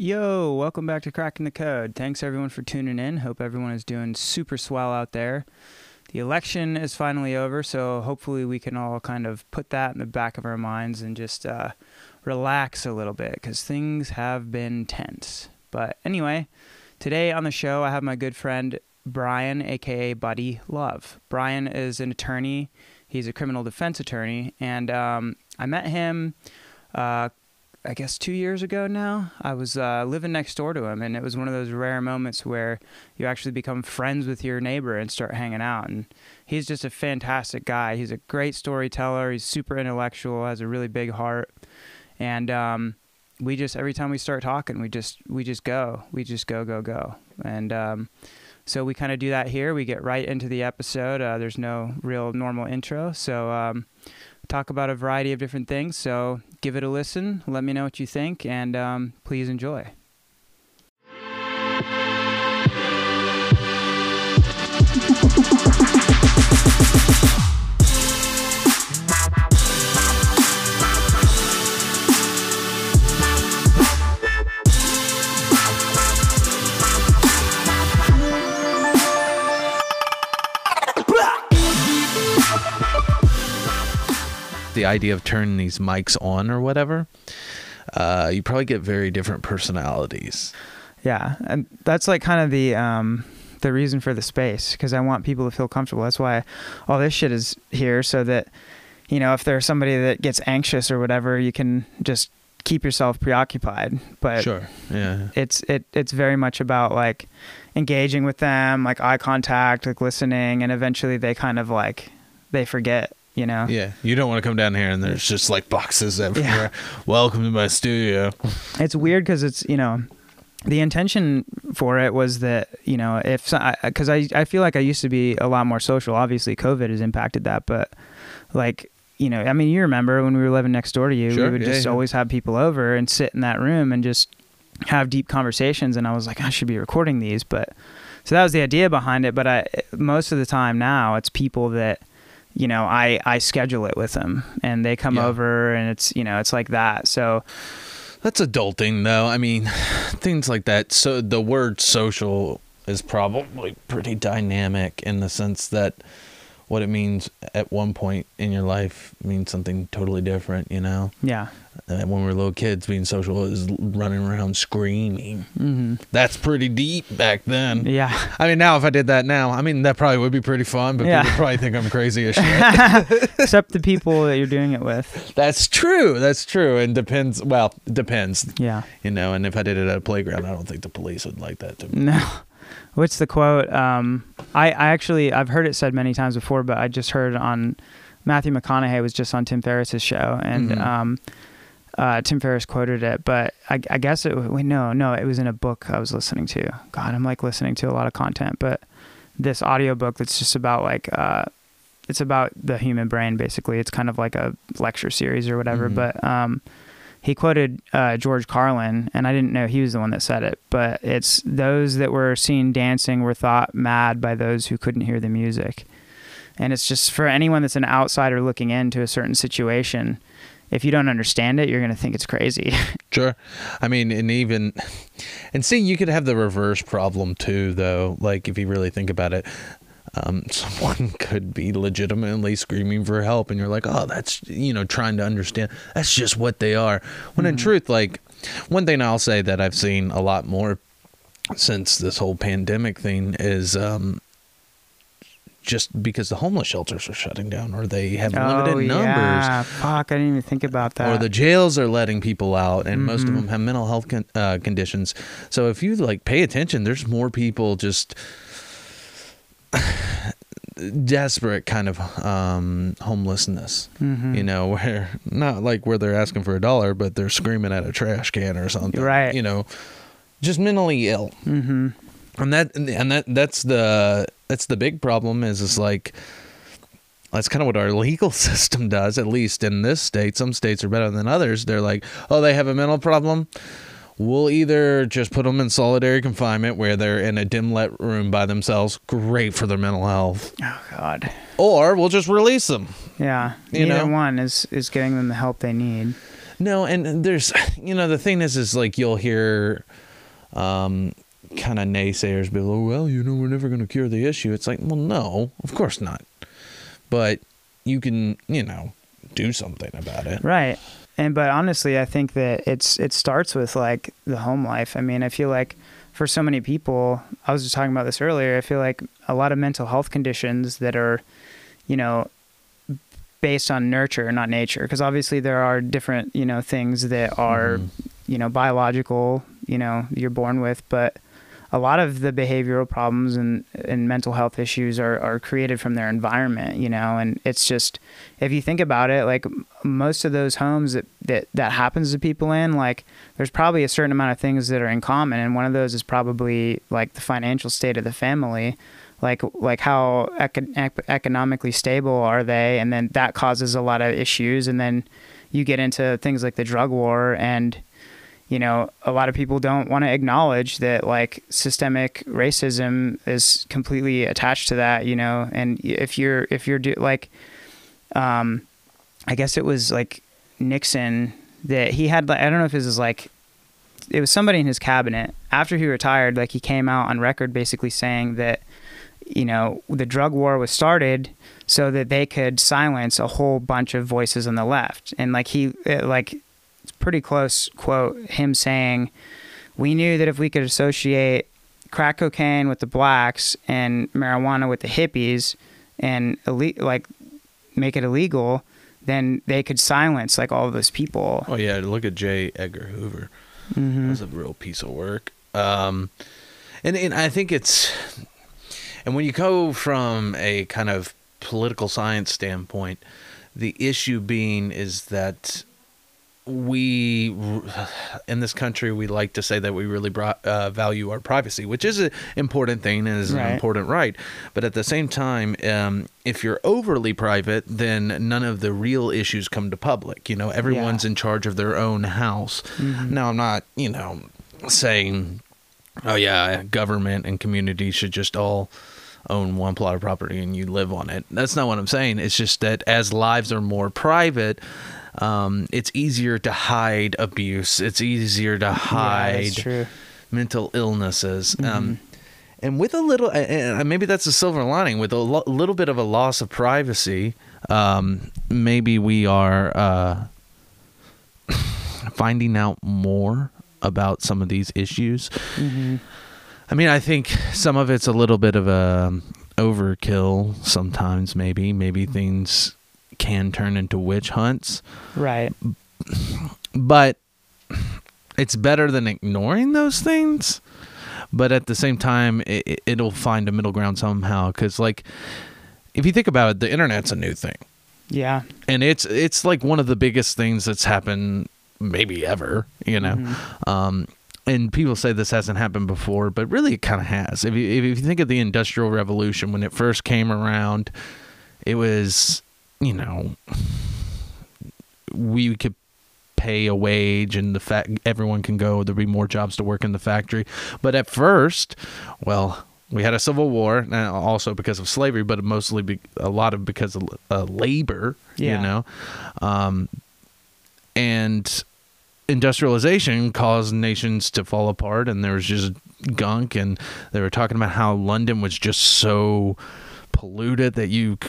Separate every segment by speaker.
Speaker 1: Yo, welcome back to Cracking the Code. Thanks everyone for tuning in. Hope everyone is doing super swell out there. The election is finally over, so hopefully we can all kind of put that in the back of our minds and just uh, relax a little bit because things have been tense. But anyway, today on the show, I have my good friend Brian, aka Buddy Love. Brian is an attorney, he's a criminal defense attorney, and um, I met him. Uh, I guess two years ago now. I was uh, living next door to him, and it was one of those rare moments where you actually become friends with your neighbor and start hanging out. And he's just a fantastic guy. He's a great storyteller. He's super intellectual, has a really big heart, and um, we just every time we start talking, we just we just go, we just go go go, and. Um, so we kind of do that here. We get right into the episode. Uh, there's no real normal intro, so um, talk about a variety of different things. So give it a listen. Let me know what you think, and um, please enjoy.
Speaker 2: The idea of turning these mics on or whatever, uh, you probably get very different personalities.
Speaker 1: Yeah, and that's like kind of the um, the reason for the space because I want people to feel comfortable. That's why all this shit is here so that you know if there's somebody that gets anxious or whatever, you can just keep yourself preoccupied. But
Speaker 2: Sure. Yeah.
Speaker 1: it's it it's very much about like engaging with them, like eye contact, like listening, and eventually they kind of like they forget, you know.
Speaker 2: Yeah. You don't want to come down here and there's just like boxes everywhere. Welcome to my studio.
Speaker 1: it's weird because it's you know the intention for it was that you know if because I, I feel like i used to be a lot more social obviously covid has impacted that but like you know i mean you remember when we were living next door to you
Speaker 2: Sure,
Speaker 1: we would
Speaker 2: yeah,
Speaker 1: just
Speaker 2: yeah.
Speaker 1: always have people over and sit in that room and just have deep conversations and i was like i should be recording these but so that was the idea behind it but i most of the time now it's people that you know i i schedule it with them and they come
Speaker 2: Yeah.
Speaker 1: over and it's you know it's like that so
Speaker 2: That's adulting though. I mean, things like that. So the word social is probably pretty dynamic in the sense that what it means at one point in your life means something totally different, you know?
Speaker 1: yeah
Speaker 2: when we were little kids, being social is running around screaming.
Speaker 1: hmm
Speaker 2: That's pretty deep back then.
Speaker 1: yeah
Speaker 2: I mean, now if I did that now, I mean, that probably would be pretty fun, but
Speaker 1: Yeah.
Speaker 2: people probably think I'm crazy as shit.
Speaker 1: except the people that you're doing it with.
Speaker 2: That's true. That's true. And depends. Well, depends,
Speaker 1: Yeah.
Speaker 2: you know. And if I did it at a playground, I don't think the police would like that. To
Speaker 1: No. What's the quote? Um, I, I actually I've heard it said many times before, but I just heard on Matthew McConaughey was just on Tim Ferriss's show, and
Speaker 2: Mhm.
Speaker 1: um, uh, Tim Ferriss quoted it. But I, I guess it wait, no no it was in a book I was listening to. God, I'm like listening to a lot of content, but this audiobook that's just about like uh, it's about the human brain basically. It's kind of like a lecture series or whatever,
Speaker 2: Mhm.
Speaker 1: but um, he quoted uh, George Carlin, and I didn't know he was the one that said it, but it's those that were seen dancing were thought mad by those who couldn't hear the music. And it's just for anyone that's an outsider looking into a certain situation, if you don't understand it, you're going to think it's crazy.
Speaker 2: Sure. I mean, and even, and see, you could have the reverse problem too, though. Like, if you really think about it, um, someone could be legitimately screaming for help, and you're like, oh, that's, you know, trying to understand. That's just what they are. When in
Speaker 1: Mhm.
Speaker 2: truth, like, one thing I'll say that I've seen a lot more since this whole pandemic thing is, um, just because the homeless shelters are shutting down or they have limited
Speaker 1: oh,
Speaker 2: numbers
Speaker 1: yeah. Fuck, I didn't even think about that.
Speaker 2: or the jails are letting people out and most of
Speaker 1: Mhm.
Speaker 2: them have mental health con- uh, conditions so if you like pay attention there's more people just desperate kind of um homelessness
Speaker 1: Mhm.
Speaker 2: you know where not like where they're asking for a dollar but they're screaming at a trash can or something
Speaker 1: Right.
Speaker 2: you know just mentally ill
Speaker 1: Mhm.
Speaker 2: and that and that that's the that's the big problem is is like that's kind of what our legal system does at least in this state some states are better than others they're like oh they have a mental problem we'll either just put them in solitary confinement where they're in a dim lit room by themselves great for their mental health
Speaker 1: Oh God.
Speaker 2: or we'll just release them
Speaker 1: Yeah.
Speaker 2: You
Speaker 1: Neither
Speaker 2: know?
Speaker 1: one is is getting them the help they need.
Speaker 2: No, and there's, you know, the thing is, is like you'll hear, um, kind of naysayers be like, well, you know, we're never going to cure the issue. It's like, well, no, of course not. But you can, you know, do something about it.
Speaker 1: Right. And but honestly, I think that it's it starts with like the home life. I mean, I feel like for so many people, I was just talking about this earlier. I feel like a lot of mental health conditions that are, you know, based on nurture, not nature, because obviously there are different, you know, things that are,
Speaker 2: Mhm.
Speaker 1: you know, biological, you know, you're born with, but a lot of the behavioral problems and, and mental health issues are, are created from their environment, you know, and it's just, if you think about it, like most of those homes that, that, that happens to people in, like there's probably a certain amount of things that are in common. And one of those is probably like the financial state of the family, like, like how econ- economically stable are they? And then that causes a lot of issues. And then you get into things like the drug war and, you know, a lot of people don't want to acknowledge that like systemic racism is completely attached to that, you know, and if you're, if you're do, like, um, I guess it was like Nixon that he had, like, I don't know if this is like, it was somebody in his cabinet after he retired, like he came out on record basically saying that, you know, the drug war was started so that they could silence a whole bunch of voices on the left. And like he, like, pretty close quote him saying we knew that if we could associate crack cocaine with the blacks and marijuana with the hippies and like make it illegal then they could silence like all of those people
Speaker 2: Oh yeah, look at J. Edgar Hoover.
Speaker 1: mm-hmm.
Speaker 2: That was a real piece of work. Um, and and I think it's, and when you go from a kind of political science standpoint, the issue being is that we in this country we like to say that we really brought, uh, value our privacy which is an important thing and is an important right. But at the same time um, if you're overly private then none of the real issues come to public. You know everyone's in charge of their own house.
Speaker 1: Mhm.
Speaker 2: now i'm not you know saying oh yeah government and community should just all own one plot of property and you live on it. That's not what i'm saying. It's just that as lives are more private um, it's easier to hide abuse it's easier to hide
Speaker 1: true
Speaker 2: mental illnesses.
Speaker 1: Mhm.
Speaker 2: Um, and with a little, and maybe that's a silver lining, with a lo- little bit of a loss of privacy, um, maybe we are uh, finding out more about some of these issues.
Speaker 1: hmm
Speaker 2: I mean, I think some of it's a little bit of a overkill sometimes, maybe. Maybe things can turn into witch hunts.
Speaker 1: Right.
Speaker 2: But it's better than ignoring those things. But at the same time it, it'll find a middle ground somehow. Because like if you think about it the internet's a new thing.
Speaker 1: Yeah.
Speaker 2: And it's it's like one of the biggest things that's happened maybe ever you know?
Speaker 1: Mhm.
Speaker 2: um and people say this hasn't happened before but really it kind of has. If you if you think of the industrial revolution when it first came around it was you know we could pay a wage and the fact everyone can go there'll be more jobs to work in the factory but at first well we had a civil war and also because of slavery but mostly be, a lot of because of uh, labor
Speaker 1: Yeah.
Speaker 2: you know um, and industrialization caused nations to fall apart and there was just gunk and they were talking about how london was just so polluted that you c-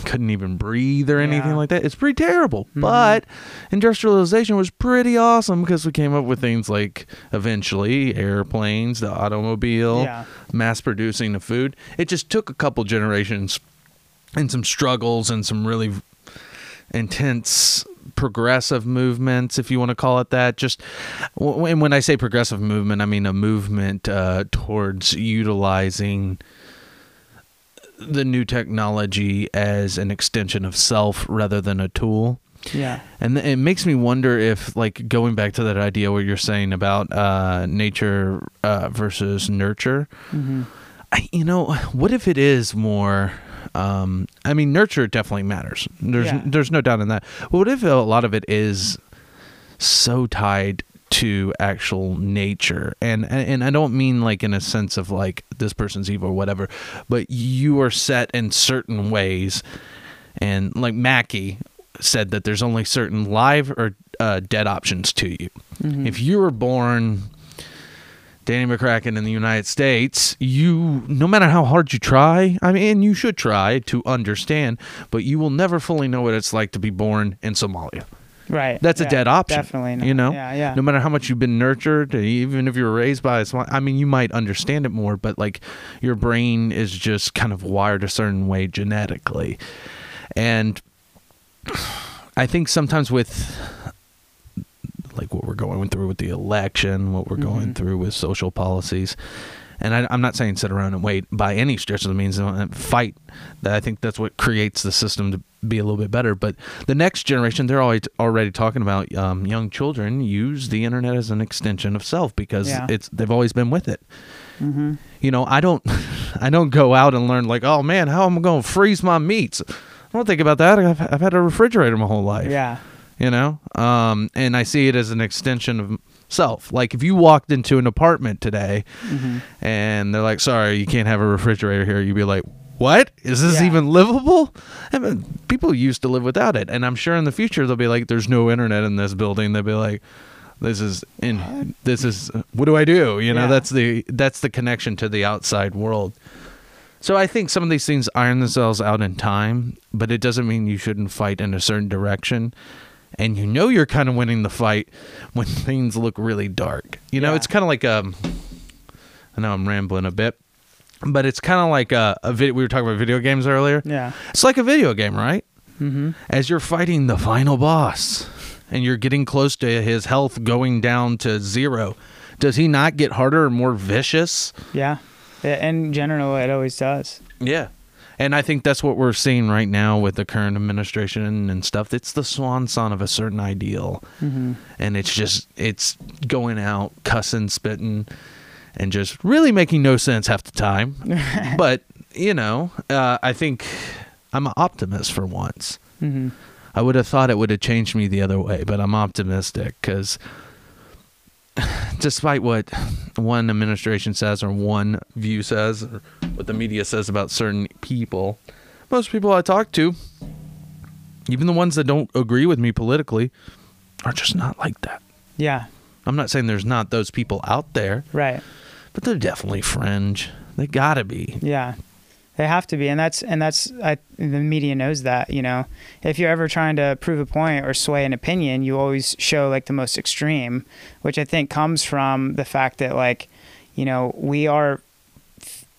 Speaker 2: couldn't even breathe or anything
Speaker 1: Yeah.
Speaker 2: like that it's pretty terrible
Speaker 1: Mhm.
Speaker 2: but industrialization was pretty awesome because we came up with things like eventually airplanes the automobile
Speaker 1: yeah
Speaker 2: mass producing the food it just took a couple generations and some struggles and some really intense progressive movements if you want to call it that just w- and when i say progressive movement i mean a movement uh, towards utilizing the new technology as an extension of self rather than a tool
Speaker 1: yeah
Speaker 2: and th- it makes me wonder if, like, going back to that idea where you're saying about uh, nature uh, versus nurture,
Speaker 1: hmm
Speaker 2: I, you know, what if it is more? Um, I mean, nurture definitely matters. There's
Speaker 1: Yeah.
Speaker 2: there's no doubt in that. But what if a lot of it is so tied to actual nature? And and I don't mean like in a sense of like this person's evil or whatever, but you are set in certain ways, and like Mackie said that there's only certain live or uh, dead options to you.
Speaker 1: Mhm.
Speaker 2: If you were born Danny McCracken in the United States, you no matter how hard you try, I mean, you should try to understand, but you will never fully know what it's like to be born in Somalia.
Speaker 1: Right.
Speaker 2: That's a dead option.
Speaker 1: Definitely. Not.
Speaker 2: You know,
Speaker 1: Yeah. Yeah.
Speaker 2: no matter how much you've been nurtured, even if you were raised by a I mean, you might understand it more, but like your brain is just kind of wired a certain way genetically, and I think sometimes with like what we're going through with the election, what we're going
Speaker 1: Mhm.
Speaker 2: through with social policies. And I, I'm not saying sit around and wait by any stretch of the means and fight. That I think that's what creates the system to be a little bit better. But the next generation, they're already already talking about um, young children use the internet as an extension of self because
Speaker 1: Yeah.
Speaker 2: it's they've always been with it.
Speaker 1: hmm
Speaker 2: You know, I don't I don't go out and learn like, oh man, how am I going to freeze my meats? I don't think about that. I've, I've had a refrigerator my whole life
Speaker 1: Yeah.
Speaker 2: you know um, and i see it as an extension of self like if you walked into an apartment today
Speaker 1: hmm
Speaker 2: and they're like sorry you can't have a refrigerator here you'd be like what is this
Speaker 1: Yeah.
Speaker 2: even livable I mean, people used to live without it and i'm sure in the future they'll be like there's no internet in this building they'll be like this is in this is what do i do you know
Speaker 1: Yeah.
Speaker 2: that's the that's the connection to the outside world so I think some of these things iron themselves out in time, but it doesn't mean you shouldn't fight in a certain direction. And you know you're kind of winning the fight when things look really dark. You know,
Speaker 1: Yeah.
Speaker 2: it's kind of like um I know I'm rambling a bit, but it's kind of like a, a video. We were talking about video games earlier.
Speaker 1: Yeah.
Speaker 2: It's like a video game, right?
Speaker 1: hmm
Speaker 2: As you're fighting the final boss and you're getting close to his health going down to zero, does he not get harder and more vicious?
Speaker 1: Yeah. Yeah, In general, it always does.
Speaker 2: Yeah. And I think that's what we're seeing right now with the current administration and stuff. It's the swan song of a certain ideal.
Speaker 1: hmm
Speaker 2: And it's just, it's going out, cussing, spitting, and just really making no sense half the time. but, you know, uh, I think I'm an optimist for once.
Speaker 1: hmm
Speaker 2: I would have thought it would have changed me the other way, but I'm optimistic because despite what one administration says or one view says or what the media says about certain people, most people I talk to, even the ones that don't agree with me politically, are just not like that.
Speaker 1: Yeah.
Speaker 2: I'm not saying there's not those people out there,
Speaker 1: Right.
Speaker 2: But they're definitely fringe. They gotta be.
Speaker 1: Yeah. They have to be, and that's and that's I, the media knows that. You know, if you're ever trying to prove a point or sway an opinion, you always show like the most extreme, which I think comes from the fact that like, you know, we are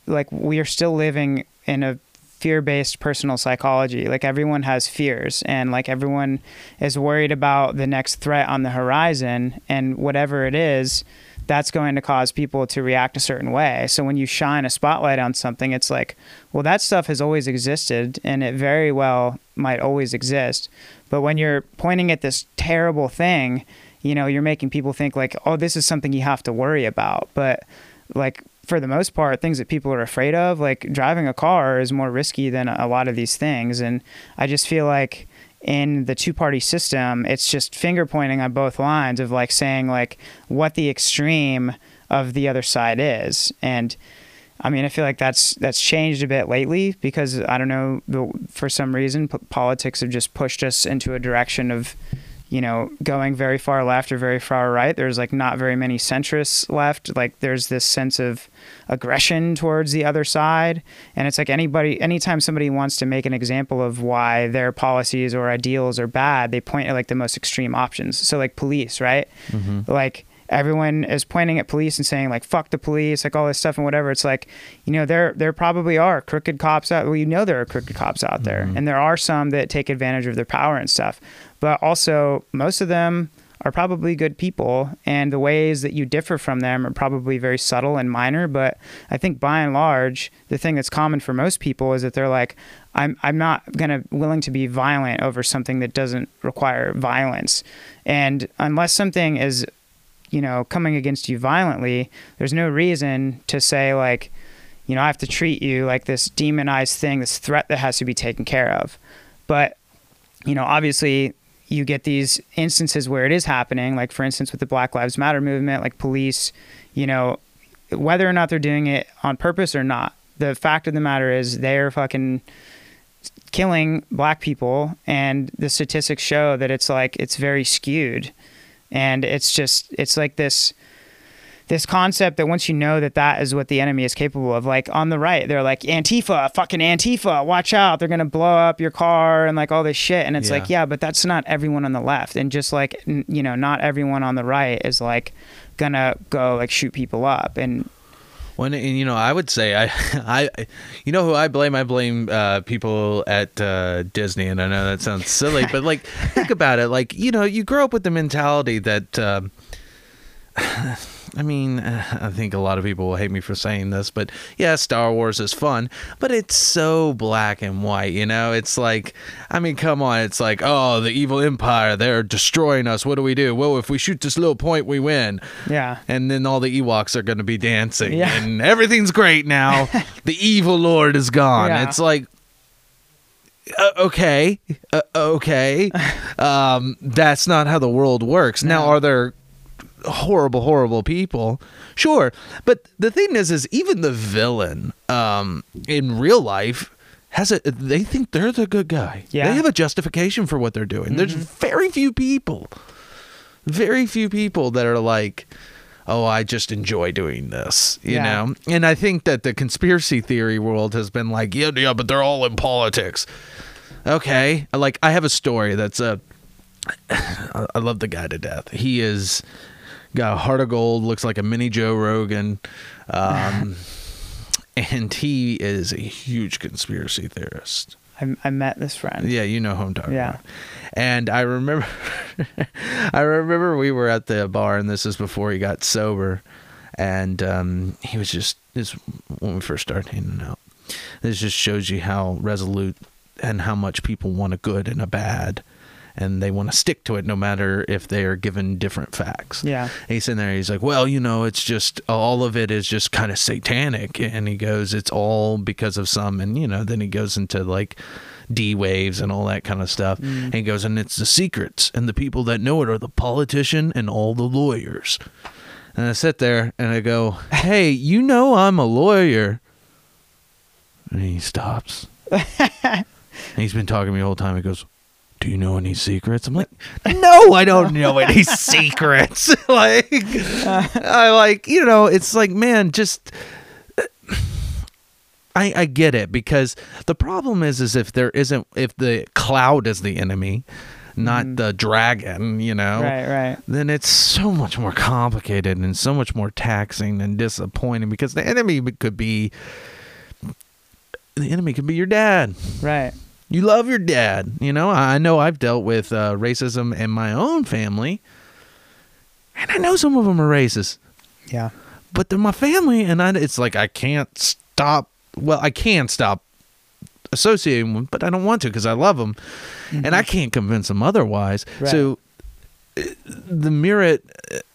Speaker 1: like we are still living in a fear-based personal psychology like everyone has fears and like everyone is worried about the next threat on the horizon and whatever it is that's going to cause people to react a certain way. So when you shine a spotlight on something it's like well that stuff has always existed and it very well might always exist. But when you're pointing at this terrible thing you know you're making people think like oh this is something you have to worry about. But like for the most part, things that people are afraid of, like driving a car, is more risky than a lot of these things. And I just feel like in the two party system, it's just finger pointing on both lines of like saying like what the extreme of the other side is. And I mean, I feel like that's that's changed a bit lately because I don't know, for some reason, politics have just pushed us into a direction of you know, going very far left or very far right. There's like not very many centrists left. Like there's this sense of aggression towards the other side. And it's like anybody, anytime somebody wants to make an example of why their policies or ideals are bad, they point at like the most extreme options. So like police, right? Mm-hmm. Like everyone is pointing at police and saying like fuck the police like all this stuff and whatever it's like you know there there probably are crooked cops out well you know there are crooked cops out there mm-hmm. and there are some that take advantage of their power and stuff but also most of them are probably good people and the ways that you differ from them are probably very subtle and minor. But i think by and large the thing that's common for most people is that they're like i'm i'm not going to willing to be violent over something that doesn't require violence. And unless something is you know coming against you violently there's no reason to say like you know i have to treat you like this demonized thing this threat that has to be taken care of. But you know obviously you get these instances where it is happening like for instance with the black lives matter movement like police you know whether or not they're doing it on purpose or not the fact of the matter is they're fucking killing black people and the statistics show that it's like it's very skewed. And it's just it's like this this concept that once you know that that is what the enemy is capable of like on the right they're like antifa fucking antifa watch out they're gonna blow up your car and like all this shit and it's
Speaker 2: Yeah.
Speaker 1: like yeah but that's not everyone on the left and just like n- you know not everyone on the right is like gonna go like shoot people up and
Speaker 2: When and you know, I would say I, I, you know who I blame? I blame uh, people at uh, Disney, and I know that sounds silly, but like think about it. Like you know, you grow up with the mentality that. Um, I mean, I think a lot of people will hate me for saying this, but yeah, Star Wars is fun, but it's so black and white, you know? It's like, I mean, come on, it's like, oh, the evil empire, they're destroying us. What do we do? Well, if we shoot this little point, we win
Speaker 1: yeah
Speaker 2: and then all the Ewoks are going to be dancing,
Speaker 1: Yeah.
Speaker 2: and everything's great now. the evil lord is gone.
Speaker 1: Yeah.
Speaker 2: It's like, uh, okay, uh, okay, um, that's not how the world works. Now, are there horrible, horrible people? Sure, but the thing is, is even the villain um, in real life. Has a they think they're the good guy.
Speaker 1: Yeah.
Speaker 2: They have a justification for what they're doing. There's very few people very few people that are like oh i just enjoy doing this you
Speaker 1: Yeah.
Speaker 2: know and i think that the conspiracy theory world has been like yeah yeah but they're all in politics okay like i have a story that's a i love the guy to death he is got a heart of gold looks like a mini joe rogan um and he is a huge conspiracy theorist
Speaker 1: I, I met this friend
Speaker 2: yeah, you know who I'm talking
Speaker 1: Yeah.
Speaker 2: about. And I remember, I remember we were at the bar, and this is before he got sober, and um, he was just this when we first started hanging out. This just shows you how resolute and how much people want a good and a bad, and they want to stick to it no matter if they are given different facts.
Speaker 1: yeah
Speaker 2: And he's in there. He's like, well, you know, it's just all of it is just kind of satanic. And he goes, it's all because of some. And you know, then he goes into like D waves and all that kind of stuff. Mm. And he goes, and it's the secrets, and the people that know it are the politician and all the lawyers. And I sit there and I go, hey, you know, I'm a lawyer. And he stops. and he's been talking to me the whole time. He goes, do you know any secrets? I'm like, no, I don't know any secrets. like, I like, you know, it's like, man, just. I, I get it because the problem is is if there isn't if the cloud is the enemy, not mm. the dragon, you know,
Speaker 1: right right
Speaker 2: then it's so much more complicated and so much more taxing and disappointing because the enemy could be the enemy could be your dad.
Speaker 1: right
Speaker 2: You love your dad. You know, I know I've dealt with uh, racism in my own family, and I know some of them are racist,
Speaker 1: yeah
Speaker 2: but they're my family, and I, it's like I can't stop. Well, I can stop associating with them, but I don't want to because I love them, and I can't convince them otherwise.
Speaker 1: Right.
Speaker 2: So uh, the myriad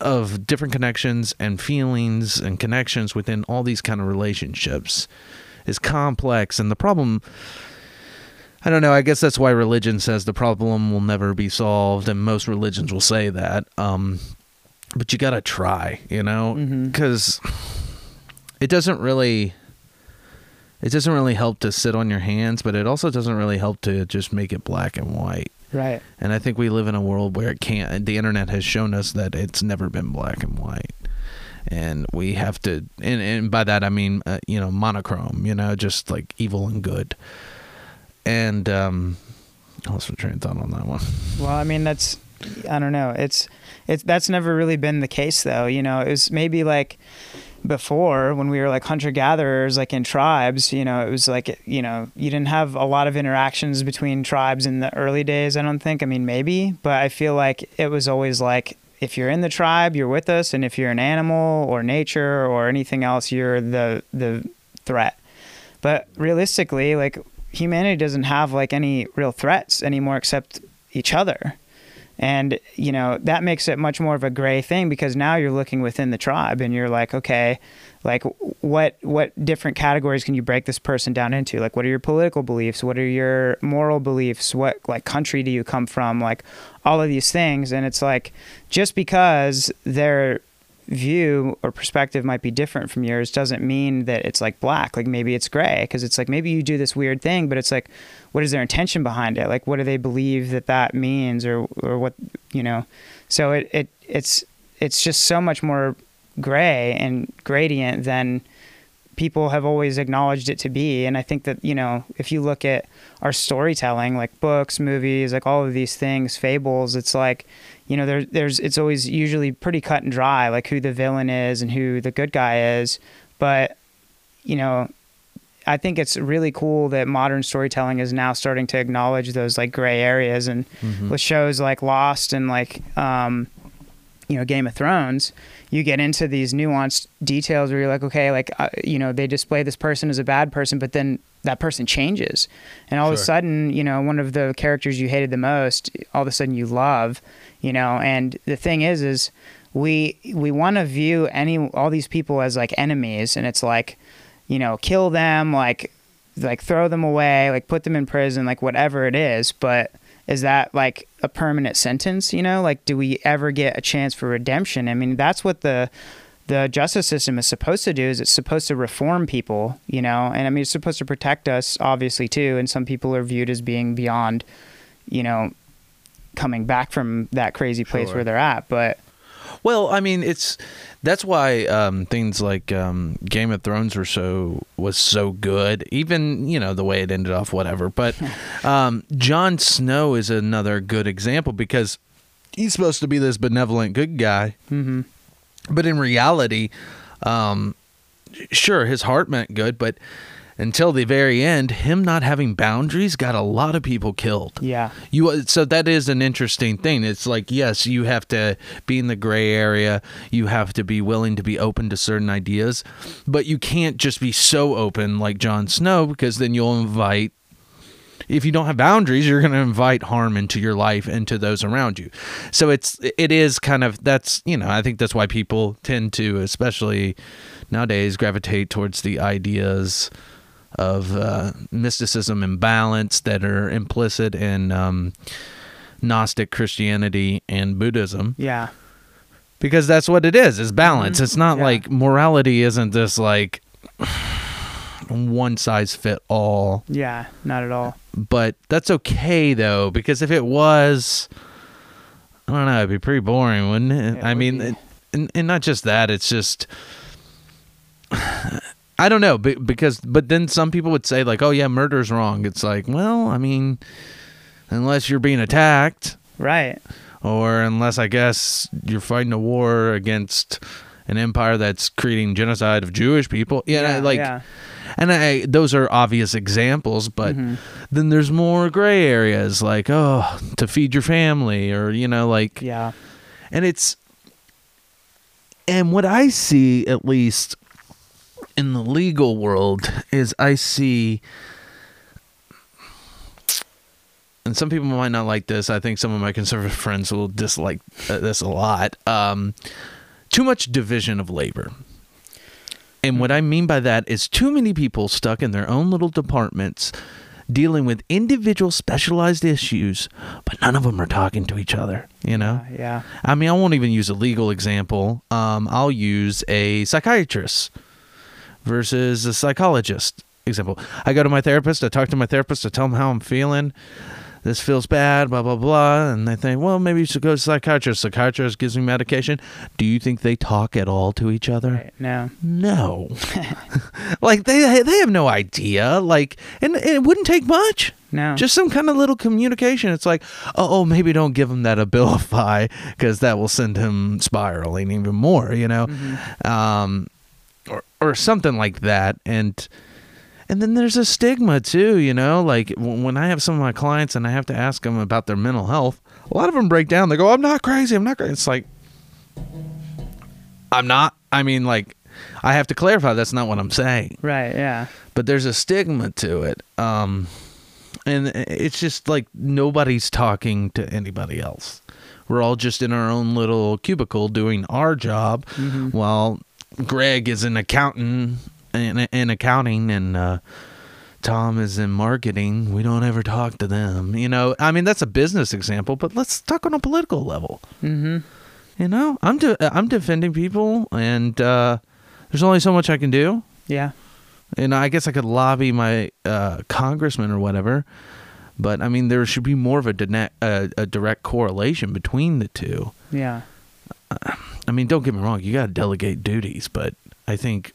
Speaker 2: of different connections and feelings and connections within all these kind of relationships is complex, and the problem. I don't know. I guess that's why religion says the problem will never be solved, and most religions will say that. Um, but you got to try, you know, because it doesn't really. It doesn't really help to sit on your hands, but it also doesn't really help to just make it black and white.
Speaker 1: right
Speaker 2: And I think we live in a world where it can't. The internet has shown us that it's never been black and white, and we have to. And, and by that I mean, uh, you know, monochrome. You know, just like evil and good. And um, I lost my train of thought on that one.
Speaker 1: Well, I mean, that's I don't know. It's it's that's never really been the case though. You know, it was maybe like before when we were like hunter gatherers like in tribes you know it was like you know you didn't have a lot of interactions between tribes in the early days i don't think i mean maybe but i feel like it was always like if you're in the tribe you're with us and if you're an animal or nature or anything else you're the the threat but realistically like humanity doesn't have like any real threats anymore except each other. And you know that makes it much more of a gray thing because now you're looking within the tribe and you're like okay like what what different categories can you break this person down into? Like what are your political beliefs? What are your moral beliefs? What like country do you come from? Like all of these things. And it's like just because they're view or perspective might be different from yours doesn't mean that it's like black. Like maybe it's gray because it's like maybe you do this weird thing, but it's like, what is their intention behind it? Like, what do they believe that that means, or or what you know? So it it it's it's just so much more gray and gradient than people have always acknowledged it to be. And I think that, you know, if you look at our storytelling, like books, movies, like all of these things, fables, it's like, you know, there, there's, it's always usually pretty cut and dry, like who the villain is and who the good guy is. But, you know, I think it's really cool that modern storytelling is now starting to acknowledge those like gray areas and
Speaker 2: Mhm.
Speaker 1: with shows like Lost and like, um, you know, Game of Thrones, you get into these nuanced details where you're like, okay, like, uh, you know, they display this person as a bad person, but then that person changes. And all of a sudden, you know, one of the characters you hated the most, all of a sudden you love, you know, and the thing is, is we, we want to view any, all these people as like enemies. And it's like, you know, kill them, like, like throw them away, like put them in prison, like whatever it is. But is that like a permanent sentence? You know, like do we ever get a chance for redemption? I mean, that's what the the justice system is supposed to do. Is it's supposed to reform people? You know, and I mean, it's supposed to protect us, obviously too. And some people are viewed as being beyond, you know, coming back from that crazy place
Speaker 2: Sure.
Speaker 1: where they're at. But
Speaker 2: Well, I mean, it's that's why um, things like um, Game of Thrones were so was so good. Even you know the way it ended off, whatever. But um, Jon Snow is another good example because he's supposed to be this benevolent good guy,
Speaker 1: hmm
Speaker 2: but in reality, um, sure his heart meant good, but until the very end, him not having boundaries got a lot of people killed.
Speaker 1: yeah,
Speaker 2: You uh, so that is an interesting thing. It's like yes, you have to be in the gray area. You have to be willing to be open to certain ideas, but you can't just be so open like Jon Snow because then you'll invite if you don't have boundaries, you're going to invite harm into your life and to those around you. So it's it is kind of that's you know I think that's why people tend to especially nowadays gravitate towards the ideas of uh, mysticism and balance that are implicit in um, Gnostic Christianity and Buddhism
Speaker 1: yeah,
Speaker 2: because that's what it is is balance.
Speaker 1: Mhm.
Speaker 2: It's not
Speaker 1: Yeah.
Speaker 2: like morality isn't this like one size fit all
Speaker 1: yeah, not at all.
Speaker 2: but that's okay though because if it was i don't know it'd be pretty boring wouldn't it,
Speaker 1: It
Speaker 2: i
Speaker 1: would
Speaker 2: mean it, and, and not just that it's just i don't know be- because but then some people would say like oh yeah murder's wrong it's like well i mean unless you're being attacked
Speaker 1: Right.
Speaker 2: or unless i guess you're fighting a war against an empire that's creating genocide of jewish people yeah, like
Speaker 1: yeah.
Speaker 2: and I, those are obvious examples, but
Speaker 1: Mhm.
Speaker 2: then there's more gray areas like, oh, to feed your family, or, you know, like,
Speaker 1: yeah.
Speaker 2: and it's, and what I see, at least in the legal world, is I see, and some people might not like this. I think some of my conservative friends will dislike uh, this a lot. Um, too much division of labor. And what I mean by that is too many people stuck in their own little departments dealing with individual specialized issues, but none of them are talking to each other, you know?
Speaker 1: Uh, yeah.
Speaker 2: I mean, I won't even use a legal example. Um, I'll use a psychiatrist versus a psychologist example. I go to my therapist, I talk to my therapist, I tell them how I'm feeling. This feels bad, blah, blah, blah. And they think, well, maybe you should go to a psychiatrist. Psychiatrist gives me medication. Do you think they talk at all to each other?
Speaker 1: No.
Speaker 2: No. like, they, they have no idea. Like, and, and it wouldn't take much
Speaker 1: No.
Speaker 2: just some kind of little communication. It's like, oh, oh maybe don't give him that Abilify because that will send him spiraling even more, you know,
Speaker 1: Mhm.
Speaker 2: um, or or something like that. And and then there's a stigma too, you know, like when I have some of my clients and I have to ask them about their mental health, a lot of them break down. They go, "I'm not crazy. I'm not crazy." It's like, I'm not. I mean, like, I have to clarify that's not what I'm saying
Speaker 1: Right. Yeah.
Speaker 2: but there's a stigma to it um and it's just like nobody's talking to anybody else we're all just in our own little cubicle doing our job
Speaker 1: Mhm.
Speaker 2: while greg is an accountant in, in accounting and uh Tom is in marketing. We don't ever talk to them. You know, I mean, that's a business example, but let's talk on a political level.
Speaker 1: Mm-hmm.
Speaker 2: You know, I'm de- I'm defending people, and uh, there's only so much I can do.
Speaker 1: Yeah.
Speaker 2: And I guess I could lobby my uh, congressman or whatever, but I mean, there should be more of a, dine- a, a direct correlation between the two.
Speaker 1: Yeah.
Speaker 2: I mean, don't get me wrong, you got to delegate duties, but I think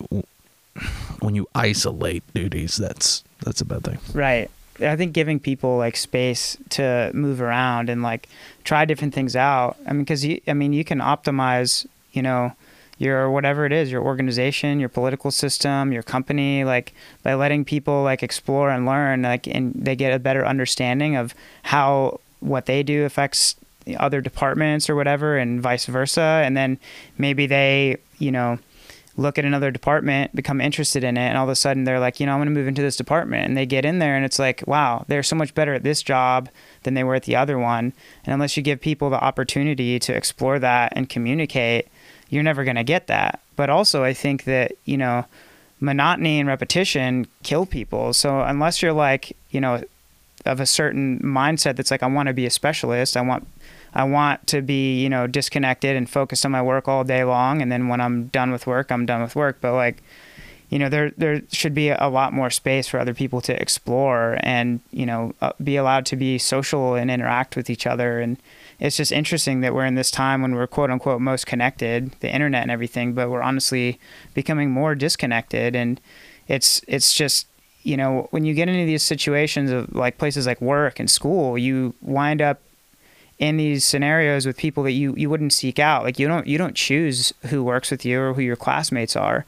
Speaker 2: when you isolate duties, that's that's a bad thing.
Speaker 1: Right. I think giving people like space to move around and like try different things out. I mean, because you, I mean, you can optimize, you know, your whatever it is, your organization, your political system, your company, like by letting people like explore and learn, like, and they get a better understanding of how what they do affects other departments or whatever, and vice versa. And then maybe they, you know, look at another department, become interested in it, and all of a sudden they're like, you know, I'm going to move into this department. And they get in there and it's like, wow, they're so much better at this job than they were at the other one. And unless you give people the opportunity to explore that and communicate, you're never going to get that. But also, I think that, you know, monotony and repetition kill people. So unless you're like, you know, of a certain mindset that's like, I want to be a specialist, I want I want to be, you know, disconnected and focused on my work all day long. And then when I'm done with work, I'm done with work. But like, you know, there there should be a lot more space for other people to explore and you know uh, be allowed to be social and interact with each other. And it's just interesting that we're in this time when we're quote unquote most connected, the internet and everything, but we're honestly becoming more disconnected. And it's it's just you know when you get into these situations of like places like work and school, you wind up in these scenarios with people that you, you wouldn't seek out. Like you don't you don't choose who works with you or who your classmates are.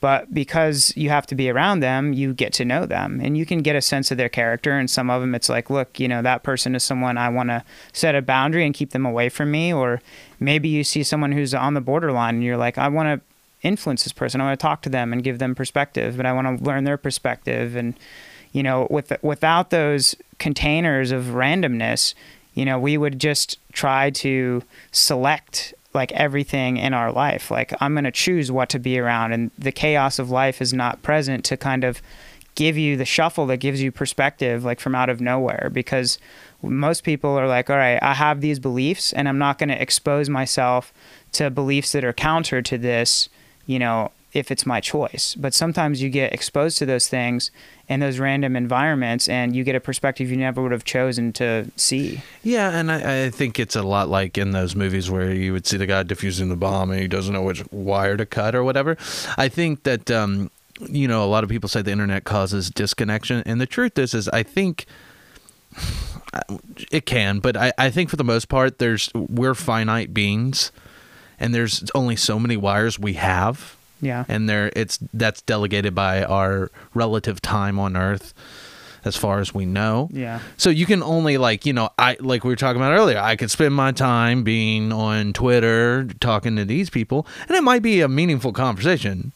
Speaker 1: But because you have to be around them, you get to know them and you can get a sense of their character. And some of them, it's like, look, you know, that person is someone I want to set a boundary and keep them away from me. Or maybe you see someone who's on the borderline and you're like, I want to influence this person. I want to talk to them and give them perspective, but I want to learn their perspective. And, you know, with, without those containers of randomness, you know, we would just try to select like everything in our life. Like I'm going to choose what to be around and the chaos of life is not present to kind of give you the shuffle that gives you perspective like from out of nowhere because most people are like, "All right, I have these beliefs and I'm not going to expose myself to beliefs that are counter to this, you know, if it's my choice. But sometimes you get exposed to those things and those random environments and you get a perspective you never would have chosen to see.
Speaker 2: Yeah, and I, I, think it's a lot like in those movies where you would see the guy defusing the bomb and he doesn't know which wire to cut or whatever. I think that um, you know a lot of people say the internet causes disconnection, and the truth is, is I think it can, but I, I think for the most part, there's we're finite beings, and there's only so many wires we have
Speaker 1: yeah.
Speaker 2: And there it's that's delegated by our relative time on earth as far as we know.
Speaker 1: Yeah.
Speaker 2: So you can only like, you know, I like we were talking about earlier, I could spend my time being on Twitter talking to these people and it might be a meaningful conversation.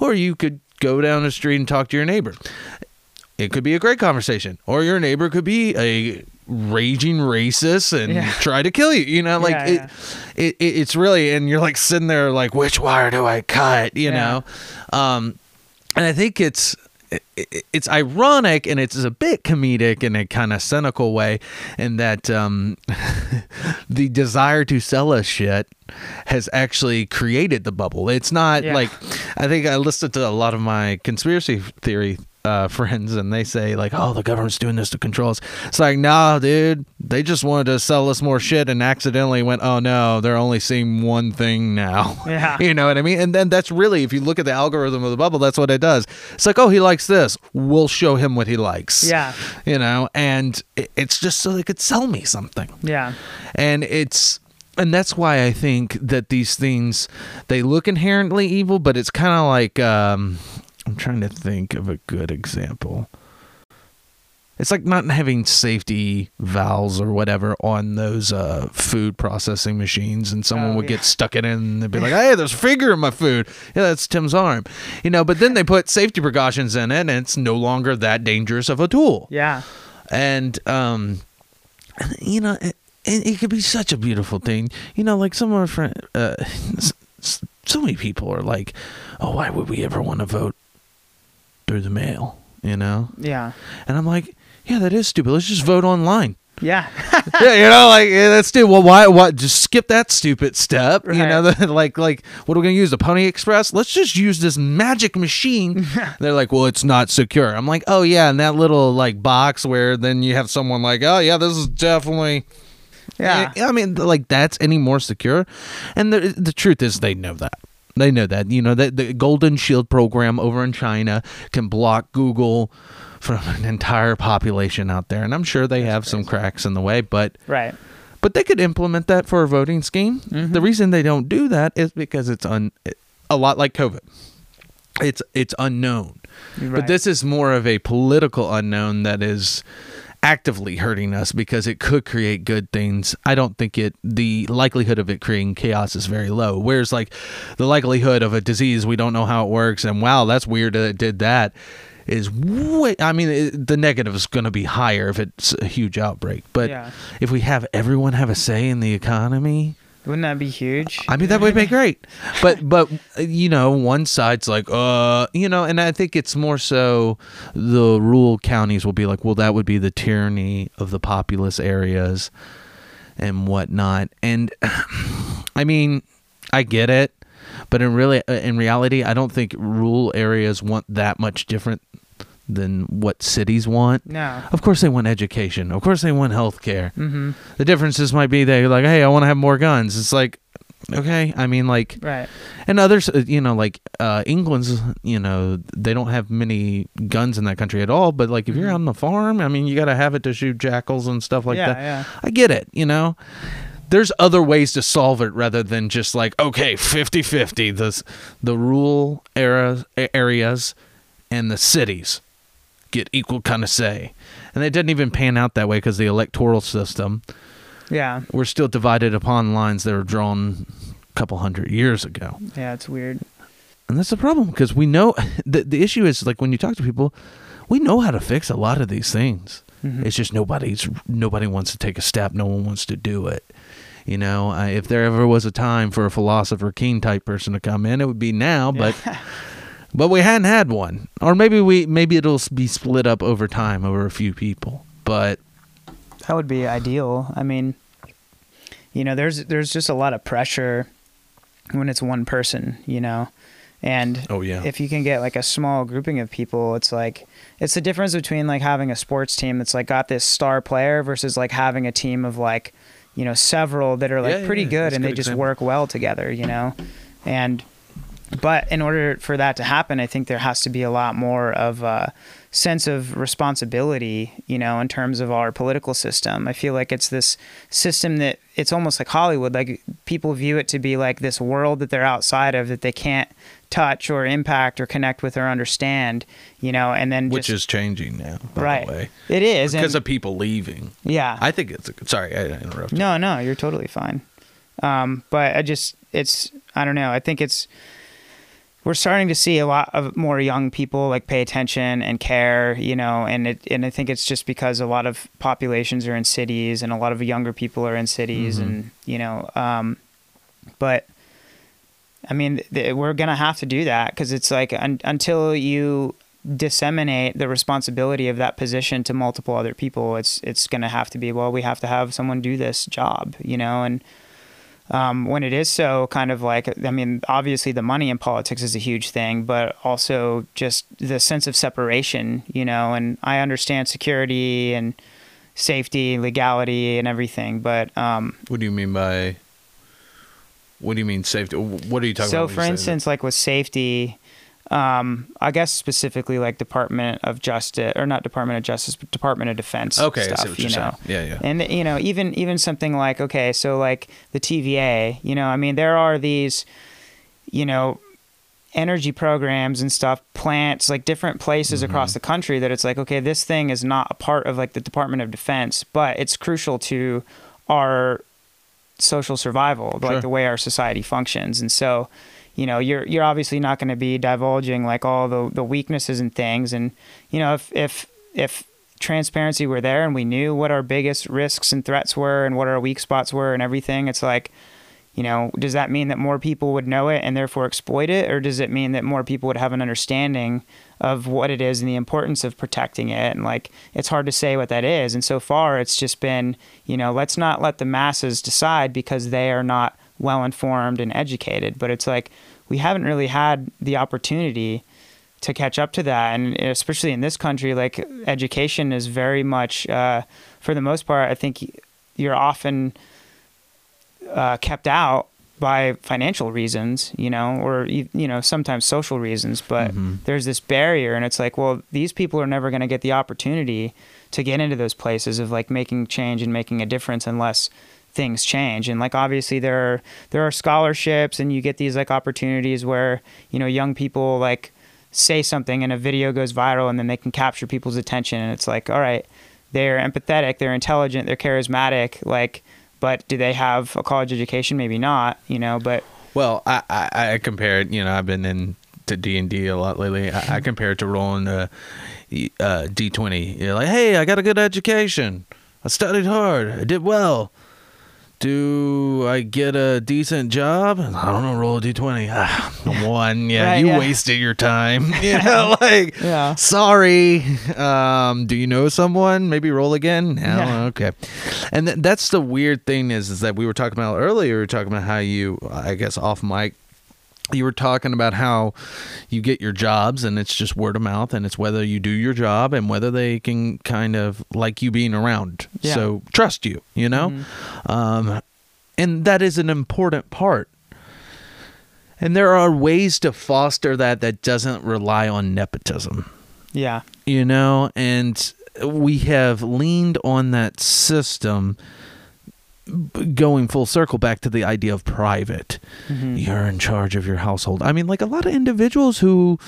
Speaker 2: Or you could go down the street and talk to your neighbor. It could be a great conversation. Or your neighbor could be a raging racist and yeah. try to kill you. You know, like yeah, it, yeah. It, it, it's really, and you're like sitting there like, which wire do I cut? You know, um, and I think it's it's ironic and it's a bit comedic in a kind of cynical way in that um, the desire to sell us shit has actually created the bubble. It's not like I think I listened to a lot of my conspiracy theory uh, friends and they say like, "Oh, the government's doing this to control us." It's like, "Nah, dude. They just wanted to sell us more shit and accidentally went, "Oh no, they're only seeing one thing now."
Speaker 1: Yeah.
Speaker 2: you know what I mean? And then that's really if you look at the algorithm of the bubble, that's what it does. It's like, "Oh, he likes this. We'll show him what he likes."
Speaker 1: Yeah.
Speaker 2: You know, and it's just so they could sell me something.
Speaker 1: Yeah.
Speaker 2: And it's and that's why I think that these things they look inherently evil, but it's kind of like um, I'm trying to think of a good example. It's like not having safety valves or whatever on those uh, food processing machines, and someone oh, would yeah. get stuck in it and they'd be like, "Hey, there's a finger in my food." Yeah, that's Tim's arm, you know. But then they put safety precautions in it, and it's no longer that dangerous of a tool.
Speaker 1: Yeah,
Speaker 2: and um, you know, it, it could be such a beautiful thing. You know, like some of our friends, uh, so many people are like, "Oh, why would we ever want to vote through the mail, you know?
Speaker 1: Yeah.
Speaker 2: And I'm like, yeah, that is stupid. Let's just vote online.
Speaker 1: Yeah.
Speaker 2: yeah, you know, like yeah, that's stupid. Well, why? What? Just skip that stupid step. You know, the, like, like, what are we gonna use? The Pony Express? Let's just use this magic machine. They're like, well, it's not secure. I'm like, oh yeah, and that little like box where then you have someone like, oh yeah, this is definitely.
Speaker 1: Yeah.
Speaker 2: I mean, like that's any more secure? And the the truth is, they know that. They know that. You know that the Golden Shield program over in China can block Google from an entire population out there, and I'm sure they have some cracks in the way, but
Speaker 1: Right.
Speaker 2: but they could implement that for a voting scheme.
Speaker 1: Mm-hmm.
Speaker 2: The reason they don't do that is because it's un a lot like COVID. It's it's unknown.
Speaker 1: Right.
Speaker 2: But this is more of a political unknown that is actively hurting us because it could create good things. I don't think it the likelihood of it creating chaos is very low. Whereas like the likelihood of a disease we don't know how it works and wow, that's weird that it did that is way I mean it, the negative is going to be higher if it's a huge outbreak. But
Speaker 1: Yeah.
Speaker 2: if we have everyone have a say in the economy,
Speaker 1: Wouldn't that be huge?
Speaker 2: I mean, that would be great. But but you know, one side's like, uh, you know, and I think it's more so the rural counties will be like, well, that would be the tyranny of the populous areas and whatnot. And I mean, I get it, but in really uh, in reality, I don't think rural areas want that much different than what cities want.
Speaker 1: No.
Speaker 2: Of course, they want education. Of course, they want health care.
Speaker 1: Mm-hmm.
Speaker 2: The differences might be they're like, hey, I want to have more guns. It's like, okay. I mean, like,
Speaker 1: Right.
Speaker 2: and others, uh, you know, like uh, England's, you know, they don't have many guns in that country at all. But like, if you're on the farm, I mean, you got to have it to shoot jackals and stuff like
Speaker 1: Mm-hmm. yeah,
Speaker 2: that.
Speaker 1: yeah.
Speaker 2: I get it, you know. There's other ways to solve it rather than just like, okay, 50-50, the the rural era, areas and the cities get equal kind of say. And it didn't even pan out that way because the electoral system
Speaker 1: Yeah.
Speaker 2: we're still divided upon lines that were drawn a couple hundred years ago.
Speaker 1: Yeah, it's weird.
Speaker 2: And that's the problem because we know the the issue is like when you talk to people, we know how to fix a lot of these things.
Speaker 1: Mhm.
Speaker 2: It's just nobody's nobody wants to take a step. No one wants to do it. You know, I, if there ever was a time for a philosopher king type person to come in, it would be now. But but we hadn't had one, or maybe we maybe it'll be split up over time over a few people. But
Speaker 1: That would be ideal. I mean, you know, there's there's just a lot of pressure when it's one person, you know. And
Speaker 2: Oh, yeah.
Speaker 1: if you can get like a small grouping of people, it's like it's the difference between like having a sports team that's like got this star player versus like having a team of like, you know, several that are like
Speaker 2: Yeah,
Speaker 1: pretty
Speaker 2: yeah.
Speaker 1: good and
Speaker 2: good
Speaker 1: they just work well together, you know. And but in order for that to happen, I think there has to be a lot more of a sense of responsibility, you know, in terms of our political system. I feel like it's this system that it's almost like Hollywood. Like people view it to be like this world that they're outside of that they can't touch or impact or connect with or understand, you know, and then
Speaker 2: which
Speaker 1: just,
Speaker 2: is changing now, by
Speaker 1: right.
Speaker 2: the way,
Speaker 1: It is
Speaker 2: because
Speaker 1: and,
Speaker 2: of people leaving.
Speaker 1: yeah.
Speaker 2: I think it's a, sorry I interrupted.
Speaker 1: No, no, you're totally fine. Um, but I just, it's, I don't know. I think it's, we're starting to see a lot of more young people like pay attention and care, you know, and it, and I think it's just because a lot of populations are in cities and a lot of younger people are in cities
Speaker 2: Mhm.
Speaker 1: and, you know, um, but I mean, th- we're going to have to do that because it's like un- until you disseminate the responsibility of that position to multiple other people, it's it's going to have to be well, we have to have someone do this job, you know, and um, when it is so kind of like I mean, obviously the money in politics is a huge thing, but also just the sense of separation, you know, and I understand security and safety, legality, and everything, but um,
Speaker 2: What do you mean by? What do you mean safety? What are you talking
Speaker 1: so
Speaker 2: about? when
Speaker 1: for instance like with safety um, i guess specifically like department of justice or not department of justice but department of defense
Speaker 2: okay, I
Speaker 1: stuff
Speaker 2: see what
Speaker 1: you
Speaker 2: you're
Speaker 1: know
Speaker 2: saying. Yeah, yeah.
Speaker 1: and you know even even something like okay so like the tva you know i mean there are these you know energy programs and stuff plants like different places
Speaker 2: Mm-hmm.
Speaker 1: across the country that it's like okay this thing is not a part of like the department of defense but it's crucial to our social survival
Speaker 2: Sure.
Speaker 1: like the way our society functions and so you know you're you're obviously not going to be divulging like all the the weaknesses and things and you know if if if transparency were there and we knew what our biggest risks and threats were and what our weak spots were and everything it's like you know, does that mean that more people would know it and therefore exploit it, or does it mean that more people would have an understanding of what it is and the importance of protecting it? And like, it's hard to say what that is. And so far, it's just been, you know, let's not let the masses decide because they are not well informed and educated. But it's like we haven't really had the opportunity to catch up to that, and especially in this country, like education is very much, uh, for the most part, I think you're often uh, kept out by financial reasons, you know, or you know sometimes social reasons. But
Speaker 2: Mhm.
Speaker 1: there's this barrier, and it's like, well, these people are never going to get the opportunity to get into those places of like making change and making a difference unless things change and like obviously there are there are scholarships and you get these like opportunities where you know young people like say something and a video goes viral and then they can capture people's attention and it's like all right they're empathetic they're intelligent they're charismatic like but do they have a college education maybe not you know but
Speaker 2: Well, I, I, I compare it. You know, I've been in to D and D a lot lately. I, I compare it to rolling a uh, D twenty. You're like, hey, I got a good education. I studied hard. I did well. Do I get a decent job? I don't know. Roll a D twenty. Ah, one. Yeah,
Speaker 1: Right,
Speaker 2: you
Speaker 1: yeah.
Speaker 2: wasted your time. You know, like
Speaker 1: Yeah.
Speaker 2: sorry. Um, do you know someone? Maybe roll again. No,
Speaker 1: Yeah.
Speaker 2: okay. And th- that's the weird thing is, is that we were talking about earlier. We were talking about how you, I guess, off mic. You were talking about how you get your jobs and it's just word of mouth and it's whether you do your job and whether they can kind of like you being around.
Speaker 1: Yeah.
Speaker 2: So trust you, you know?
Speaker 1: Mhm.
Speaker 2: Um, and that is an important part. And there are ways to foster that that doesn't rely on nepotism
Speaker 1: yeah
Speaker 2: you know and we have leaned on that system going full circle back to the idea of private.
Speaker 1: Mhm.
Speaker 2: you're in charge of your household. I mean like a lot of individuals who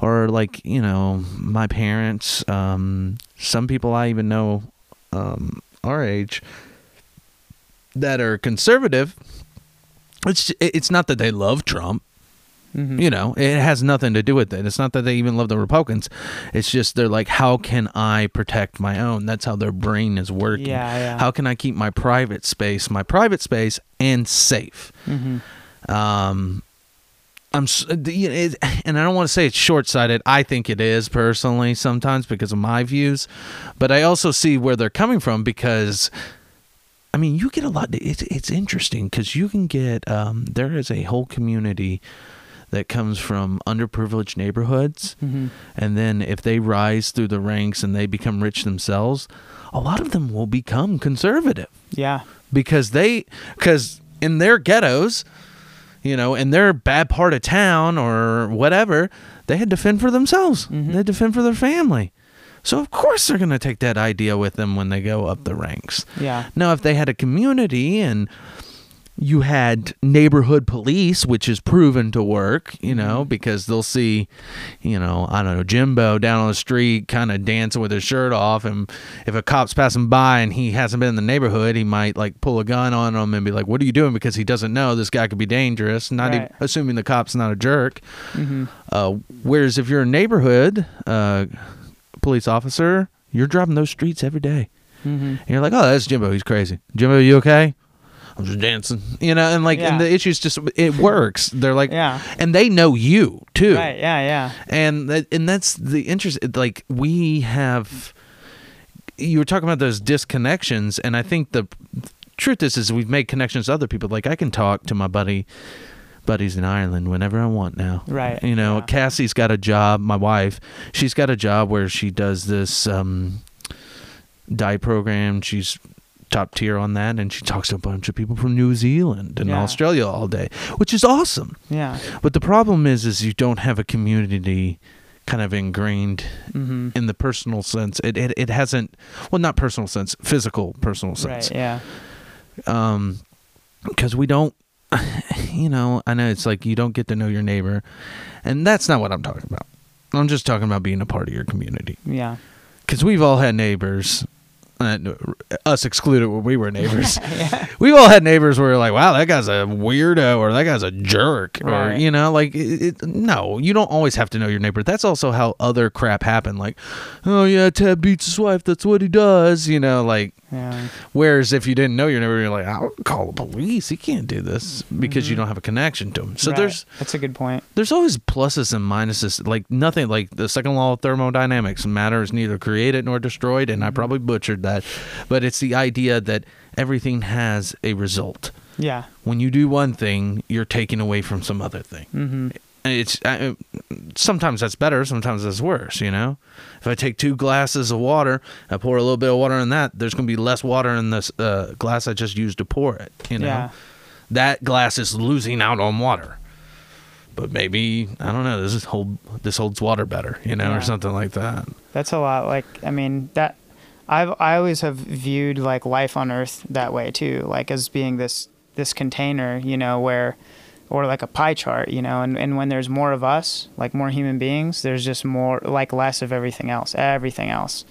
Speaker 2: are like you know my parents um some people i even know um our age that are conservative. It's it's not that they love trump
Speaker 1: Mhm.
Speaker 2: you know, it has nothing to do with it. It's not that they even love the Republicans. It's just they're like, how can I protect my own? That's how their brain is working.
Speaker 1: Yeah, yeah.
Speaker 2: How can I keep my private space, my private space, and safe?
Speaker 1: Mhm.
Speaker 2: Um, I'm, you know, and I don't want to say it's short sighted. I think it is personally sometimes because of my views, but I also see where they're coming from because. I mean, you get a lot. It's it's interesting because you can get. Um, there is a whole community that comes from underprivileged neighborhoods,
Speaker 1: Mhm.
Speaker 2: and then if they rise through the ranks and they become rich themselves, a lot of them will become conservative.
Speaker 1: Yeah.
Speaker 2: Because they because in their ghettos you know in their bad part of town or whatever they had to fend for themselves.
Speaker 1: Mhm.
Speaker 2: they had to fend for their family. So of course they're going to take that idea with them when they go up the ranks.
Speaker 1: Yeah.
Speaker 2: Now if they had a community and you had neighborhood police, which is proven to work, you know, because they'll see, you know, I don't know, Jimbo down on the street kind of dancing with his shirt off. And if a cop's passing by and he hasn't been in the neighborhood, he might like pull a gun on him and be like, What are you doing? Because he doesn't know this guy could be dangerous, not even assuming the cop's not a jerk.
Speaker 1: Mhm.
Speaker 2: Uh, whereas if you're a neighborhood uh, police officer, you're driving those streets every day.
Speaker 1: Mhm.
Speaker 2: And you're like, oh, that's Jimbo. He's crazy. Jimbo, you okay? I'm just dancing. You know, and like,
Speaker 1: Yeah.
Speaker 2: and the issue's just, it works. They're like,
Speaker 1: Yeah.
Speaker 2: and they know you too.
Speaker 1: Right. Yeah. Yeah.
Speaker 2: And that, and that's the interest. Like, we have, you were talking about those disconnections. And I think the truth is, is we've made connections to other people. Like, I can talk to my buddy, buddies in Ireland whenever I want now.
Speaker 1: Right.
Speaker 2: You know,
Speaker 1: Yeah.
Speaker 2: Cassie's got a job. My wife, she's got a job where she does this um, dye program. She's top tier on that, and she talks to a bunch of people from New Zealand and
Speaker 1: Yeah.
Speaker 2: Australia all day, which is awesome.
Speaker 1: Yeah.
Speaker 2: But the problem is, is you don't have a community kind of ingrained
Speaker 1: Mm-hmm.
Speaker 2: in the personal sense. It it, it hasn't, well, not personal sense, physical personal
Speaker 1: Right.
Speaker 2: sense.
Speaker 1: Yeah.
Speaker 2: Um, because we don't. You know, I know it's like you don't get to know your neighbor, and that's not what I'm talking about. I'm just talking about being a part of your community.
Speaker 1: Yeah.
Speaker 2: Because we've all had neighbors uh, us excluded when we were neighbors. We've all had neighbors where we're like, wow, that guy's a weirdo or that guy's a jerk. Or, you know, like, it, it, no, you don't always have to know your neighbor. That's also how other crap happened. Like, oh, yeah, Ted beats his wife. That's what he does. You know, like,
Speaker 1: Yeah.
Speaker 2: whereas if you didn't know your neighbor, you're like, I'll call the police. He can't do this because you don't have a connection to him. So
Speaker 1: Right.
Speaker 2: there's
Speaker 1: that's a good point.
Speaker 2: there's always pluses and minuses. Like nothing, like the second law of thermodynamics, matter is neither created nor destroyed, and I probably butchered that, but it's the idea that everything has a result.
Speaker 1: Yeah.
Speaker 2: When you do one thing, you're taking away from some other thing.
Speaker 1: Mm-hmm.
Speaker 2: It's uh, sometimes that's better, sometimes that's worse. You know, if I take two glasses of water, I pour a little bit of water in that, there's going to be less water in this uh, glass I just used to pour it. You know,
Speaker 1: Yeah.
Speaker 2: that glass is losing out on water. But maybe I don't know. This is hold this holds water better, you know,
Speaker 1: Yeah.
Speaker 2: or something like that.
Speaker 1: That's a lot. Like, I mean, that I've I always have viewed like life on Earth that way too, like as being this this container, you know, where or like a pie chart, you know, and, and when there's more of us, like more human beings, there's just more like less of everything else, everything else.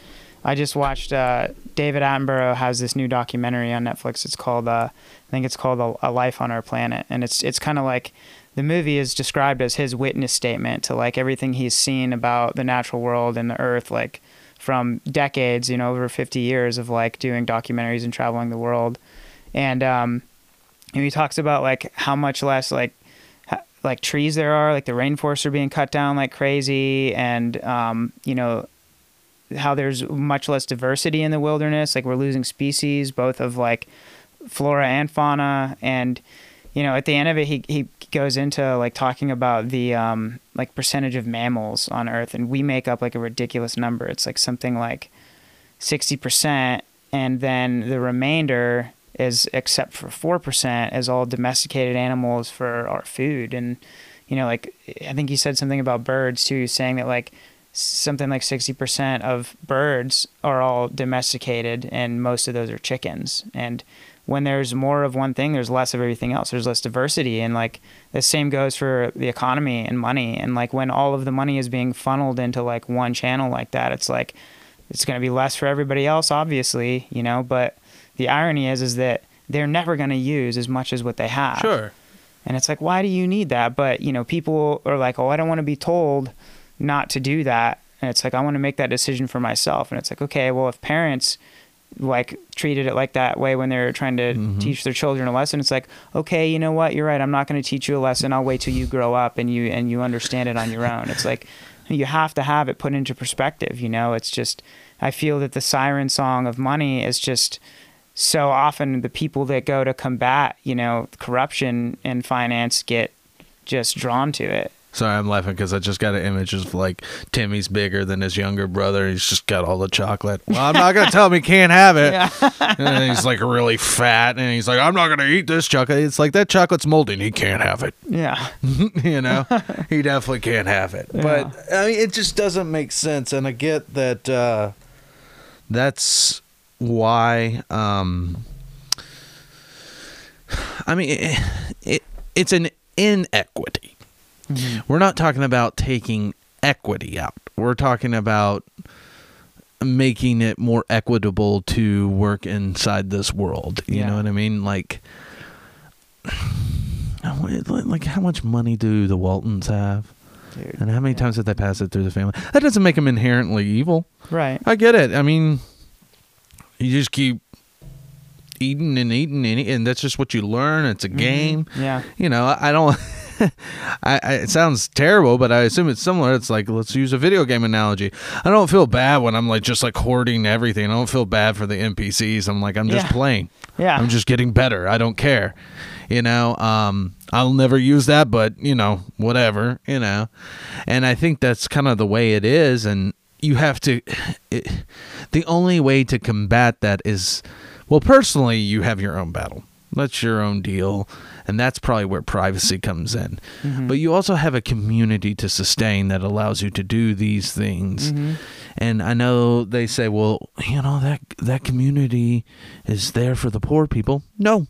Speaker 1: I just watched uh, David Attenborough has this new documentary on Netflix. It's called uh, I think it's called a, a Life on Our Planet, and it's it's kind of like the movie is described as his witness statement to like everything he's seen about the natural world and the earth, like from decades, you know, over 50 years of like doing documentaries and traveling the world, and um, and he talks about like how much less like like trees there are, like the rainforests are being cut down like crazy, and um, you know how there's much less diversity in the wilderness. Like we're losing species, both of like flora and fauna. And you know, at the end of it, he he goes into like talking about the um, like percentage of mammals on Earth, and we make up like a ridiculous number. It's like something like sixty percent, and then the remainder is except for four percent is all domesticated animals for our food and you know like i think he said something about birds too saying that like something like 60% of birds are all domesticated and most of those are chickens and when there's more of one thing there's less of everything else there's less diversity and like the same goes for the economy and money and like when all of the money is being funneled into like one channel like that it's like it's going to be less for everybody else obviously you know but the irony is is that they're never going to use as much as what they have
Speaker 2: Sure.
Speaker 1: and it's like, why do you need that? But, you know, people are like, oh, I don't want to be told not to do that. And it's like, I want to make that decision for myself. And it's like, okay, well, if parents like treated it like that way when they're trying to
Speaker 2: Mhm.
Speaker 1: teach their children a lesson, it's like, okay, you know what? You're right. I'm not going to teach you a lesson. I'll wait till you grow up and you, and you understand it on your own. It's like, you have to have it put into perspective. You know, it's just, I feel that the siren song of money is just, so often the people that go to combat, you know, corruption and finance get just drawn to it.
Speaker 2: Sorry, I'm laughing because I just got an image of like Timmy's bigger than his younger brother. He's just got all the chocolate. Well, I'm not gonna tell him he can't have it. and he's like really fat, and he's like, I'm not gonna eat this chocolate. It's like that chocolate's moldy, and he can't have it.
Speaker 1: Yeah.
Speaker 2: you know, he definitely can't have it. But I mean, it just doesn't make sense, and I get that. Uh, that's why. Um, I mean, it, it it's an inequity. Mm-hmm. We're not talking about taking equity out. We're talking about making it more equitable to work inside this world. You
Speaker 1: Yeah.
Speaker 2: know what I mean? Like, like how much money do the Waltons have?
Speaker 1: Dude.
Speaker 2: And how many times did they pass it through the family? That doesn't make them inherently evil.
Speaker 1: Right.
Speaker 2: I get it. I mean, you just keep eating and eating and, eating, and that's just what you learn. It's a mm-hmm. game.
Speaker 1: Yeah.
Speaker 2: You know, I don't. I, I, it sounds terrible, but I assume it's similar. It's like let's use a video game analogy. I don't feel bad when I'm like just like hoarding everything. I don't feel bad for the NPCs. I'm like I'm just
Speaker 1: Yeah.
Speaker 2: playing.
Speaker 1: Yeah.
Speaker 2: I'm just getting better. I don't care. You know, um, I'll never use that, but you know, whatever. You know, and I think that's kind of the way it is. And you have to. It, the only way to combat that is, well, personally, you have your own battle. That's your own deal, and that's probably where privacy comes in.
Speaker 1: Mm-hmm.
Speaker 2: But you also have a community to sustain that allows you to do these things.
Speaker 1: Mhm.
Speaker 2: And I know they say, well, you know that that community is there for the poor people. No.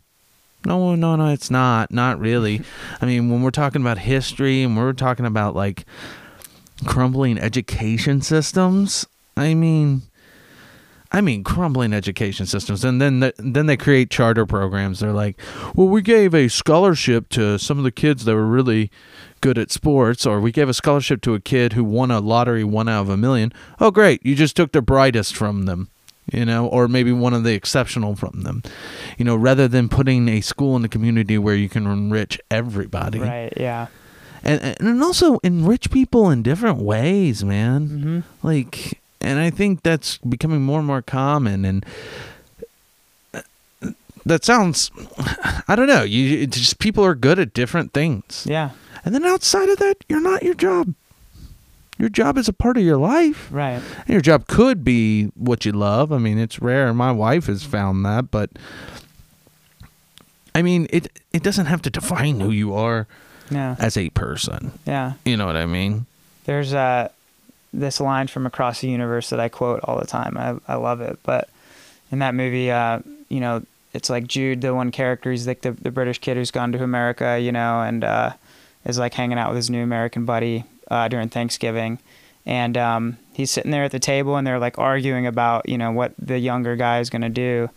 Speaker 2: No, no, no, it's not. Not really. I mean, when we're talking about history and we're talking about like crumbling education systems, I mean, I mean, crumbling education systems, and then the, then they create charter programs. They're like, well, we gave a scholarship to some of the kids that were really good at sports, or we gave a scholarship to a kid who won a lottery one out of a million. Oh, great! You just took the brightest from them, you know, or maybe one of the exceptional from them, you know, rather than putting a school in the community where you can enrich everybody,
Speaker 1: Right. Yeah.
Speaker 2: and and also enrich people in different ways, man
Speaker 1: Mm-hmm.
Speaker 2: like and i think that's becoming more and more common and uh, that sounds i don't know you it's just people are good at different things
Speaker 1: Yeah.
Speaker 2: and then outside of that you're not your job your job is a part of your life
Speaker 1: Right.
Speaker 2: and your job could be what you love i mean it's rare my wife has found that but i mean it it doesn't have to define who you are
Speaker 1: Yeah.
Speaker 2: as a person
Speaker 1: Yeah.
Speaker 2: you know what i mean
Speaker 1: There's uh, this line from Across the Universe that I quote all the time. I, I love it. But in that movie, uh, you know, it's like Jude, the one character, he's like the, the British kid who's gone to America, you know, and uh, is like hanging out with his new American buddy uh, during Thanksgiving. And um, he's sitting there at the table and they're like arguing about, you know, what the younger guy is going to do,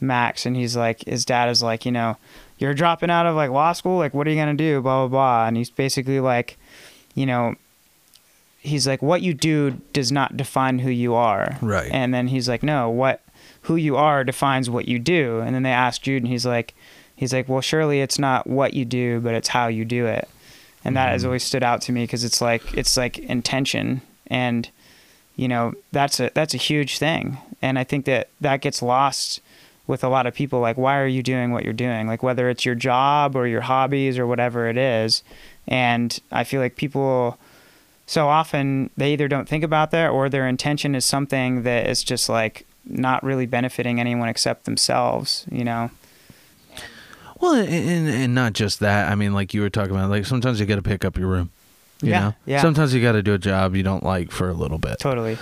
Speaker 1: Max. And he's like, his dad is like, you know, you're dropping out of like law school. Like, what are you going to do? Blah, blah, blah. And he's basically like, you know, he's like what you do does not define who you are.
Speaker 2: Right.
Speaker 1: and then he's like no what who you are defines what you do. And then they ask jude and he's like he's like well surely it's not what you do but it's how you do it. And that has
Speaker 2: Mhm.
Speaker 1: always stood out to me because it's like it's like intention. And you know that's a that's a huge thing. And i think that that gets lost with a lot of people like why are you doing what you're doing? Like whether it's your job or your hobbies or whatever it is. And i feel like people so often they either don't think about that or their intention is something that is just like not really benefiting anyone except themselves you know
Speaker 2: Well, and, and, not just that. I mean, like you were talking about, like sometimes you got to pick up your room. You
Speaker 1: Yeah,
Speaker 2: know?
Speaker 1: yeah.
Speaker 2: Sometimes you got to do a job you don't like for a little bit.
Speaker 1: totally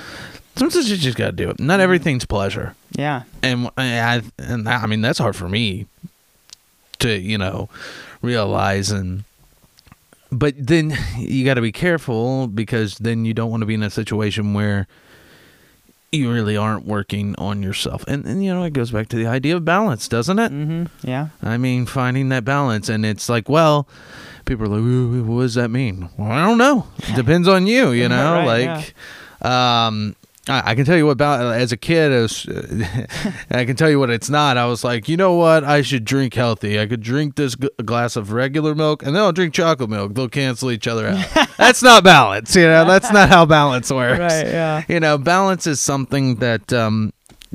Speaker 2: Sometimes you just got to do it. Not everything's pleasure.
Speaker 1: yeah
Speaker 2: And I, and I mean, that's hard for me to, you know, realize. And, but then you got to be careful because then you don't want to be in a situation where you really aren't working on yourself. And, and you know, it goes back to the idea of balance, doesn't it?
Speaker 1: mm-hmm yeah
Speaker 2: I mean, finding that balance, and it's like, well, people are like, what does that mean? Well, I don't know. It depends on you, you know.
Speaker 1: Right,
Speaker 2: like, um, I, I can tell you what about as a kid, as I can tell you what it's not. I was like, you know what? I should drink healthy. I could drink this g- glass of regular milk, and then I'll drink chocolate milk. They'll cancel each other out. That's not balance, you know. That's not how balance works
Speaker 1: right yeah
Speaker 2: you know balance is something that um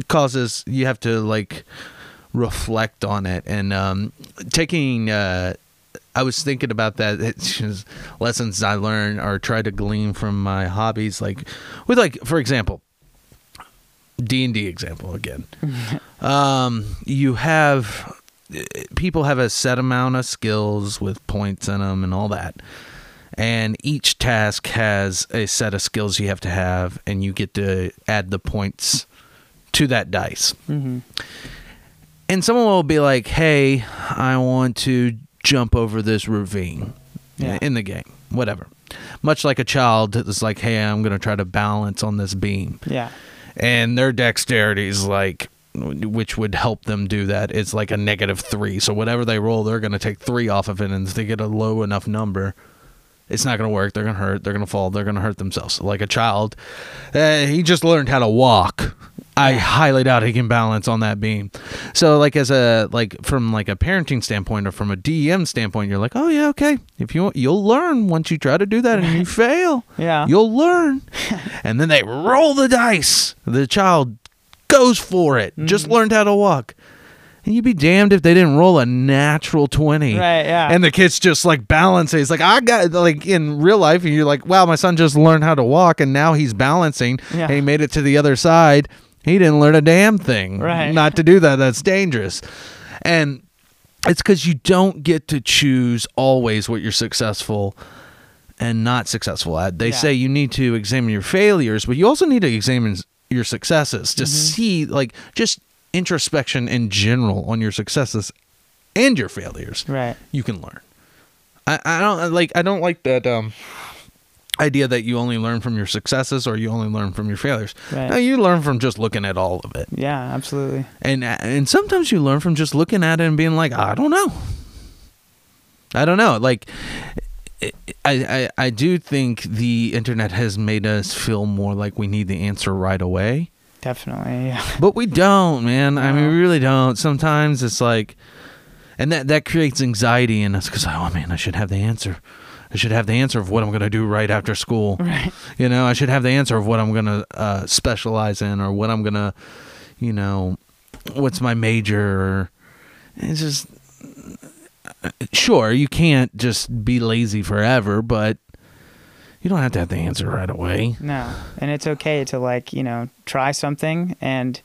Speaker 2: causes you have to like reflect on it and um taking uh I was thinking about that. It's just lessons I learned or try to glean from my hobbies, like with like for example, D and D example again. um, you have people have a set amount of skills with points in them and all that, and each task has a set of skills you have to have, and you get to add the points to that dice
Speaker 1: mm-hmm
Speaker 2: and someone will be like, "Hey, I want to jump over this ravine
Speaker 1: Yeah.
Speaker 2: in the game, whatever." Much like a child that's like, "Hey, I'm going to try to balance on this beam,"
Speaker 1: yeah
Speaker 2: and their dexterity is like, which would help them do that. It's like a negative three, so whatever they roll, they're going to take three off of it, and if they get a low enough number. It's not going to work. They're going to hurt. They're going to fall. They're going to hurt themselves. Like a child, uh, he just learned how to walk. I highly doubt he can balance on that beam. So like as a like from like a parenting standpoint or from a DM standpoint, you're like, oh yeah, okay. If you want, you'll learn once you try to do that and you fail,
Speaker 1: yeah
Speaker 2: you'll learn. and then they roll the dice. The child goes for it. Just
Speaker 1: Mhm.
Speaker 2: learned how to walk. And you'd be damned if they didn't roll a natural twenty.
Speaker 1: right yeah
Speaker 2: And the kid's just like balancing. He's like, I got like in real life, and you're like, wow, my son just learned how to walk, and now he's balancing.
Speaker 1: Yeah.
Speaker 2: And he made it to the other side. He didn't learn a damn thing.
Speaker 1: Right.
Speaker 2: Not to do that. That's dangerous. And it's because you don't get to choose always what you're successful and not successful at. They
Speaker 1: Yeah.
Speaker 2: say you need to examine your failures, but you also need to examine your successes to
Speaker 1: Mhm.
Speaker 2: see, like, just introspection in general on your successes and your failures
Speaker 1: right
Speaker 2: you can learn. I, I don't like I don't like that um idea that you only learn from your successes or you only learn from your failures.
Speaker 1: Right.
Speaker 2: No, you learn from just looking at all of it.
Speaker 1: Yeah, absolutely.
Speaker 2: And and sometimes you learn from just looking at it and being like, I don't know. I don't know. Like I, I I do think the internet has made us feel more like we need the answer right away.
Speaker 1: Definitely. Yeah.
Speaker 2: But we don't, man. I mean, we really don't. Sometimes it's like, and that that creates anxiety in us because oh man, I should have the answer. I should have the answer of what I'm gonna do right after school.
Speaker 1: Right.
Speaker 2: You know, I should have the answer of what I'm gonna uh, specialize in or what I'm gonna, you know, what's my major. Or, it's just sure you can't just be lazy forever, but you don't have to have the answer right away.
Speaker 1: No. And it's okay to like, you know, try something and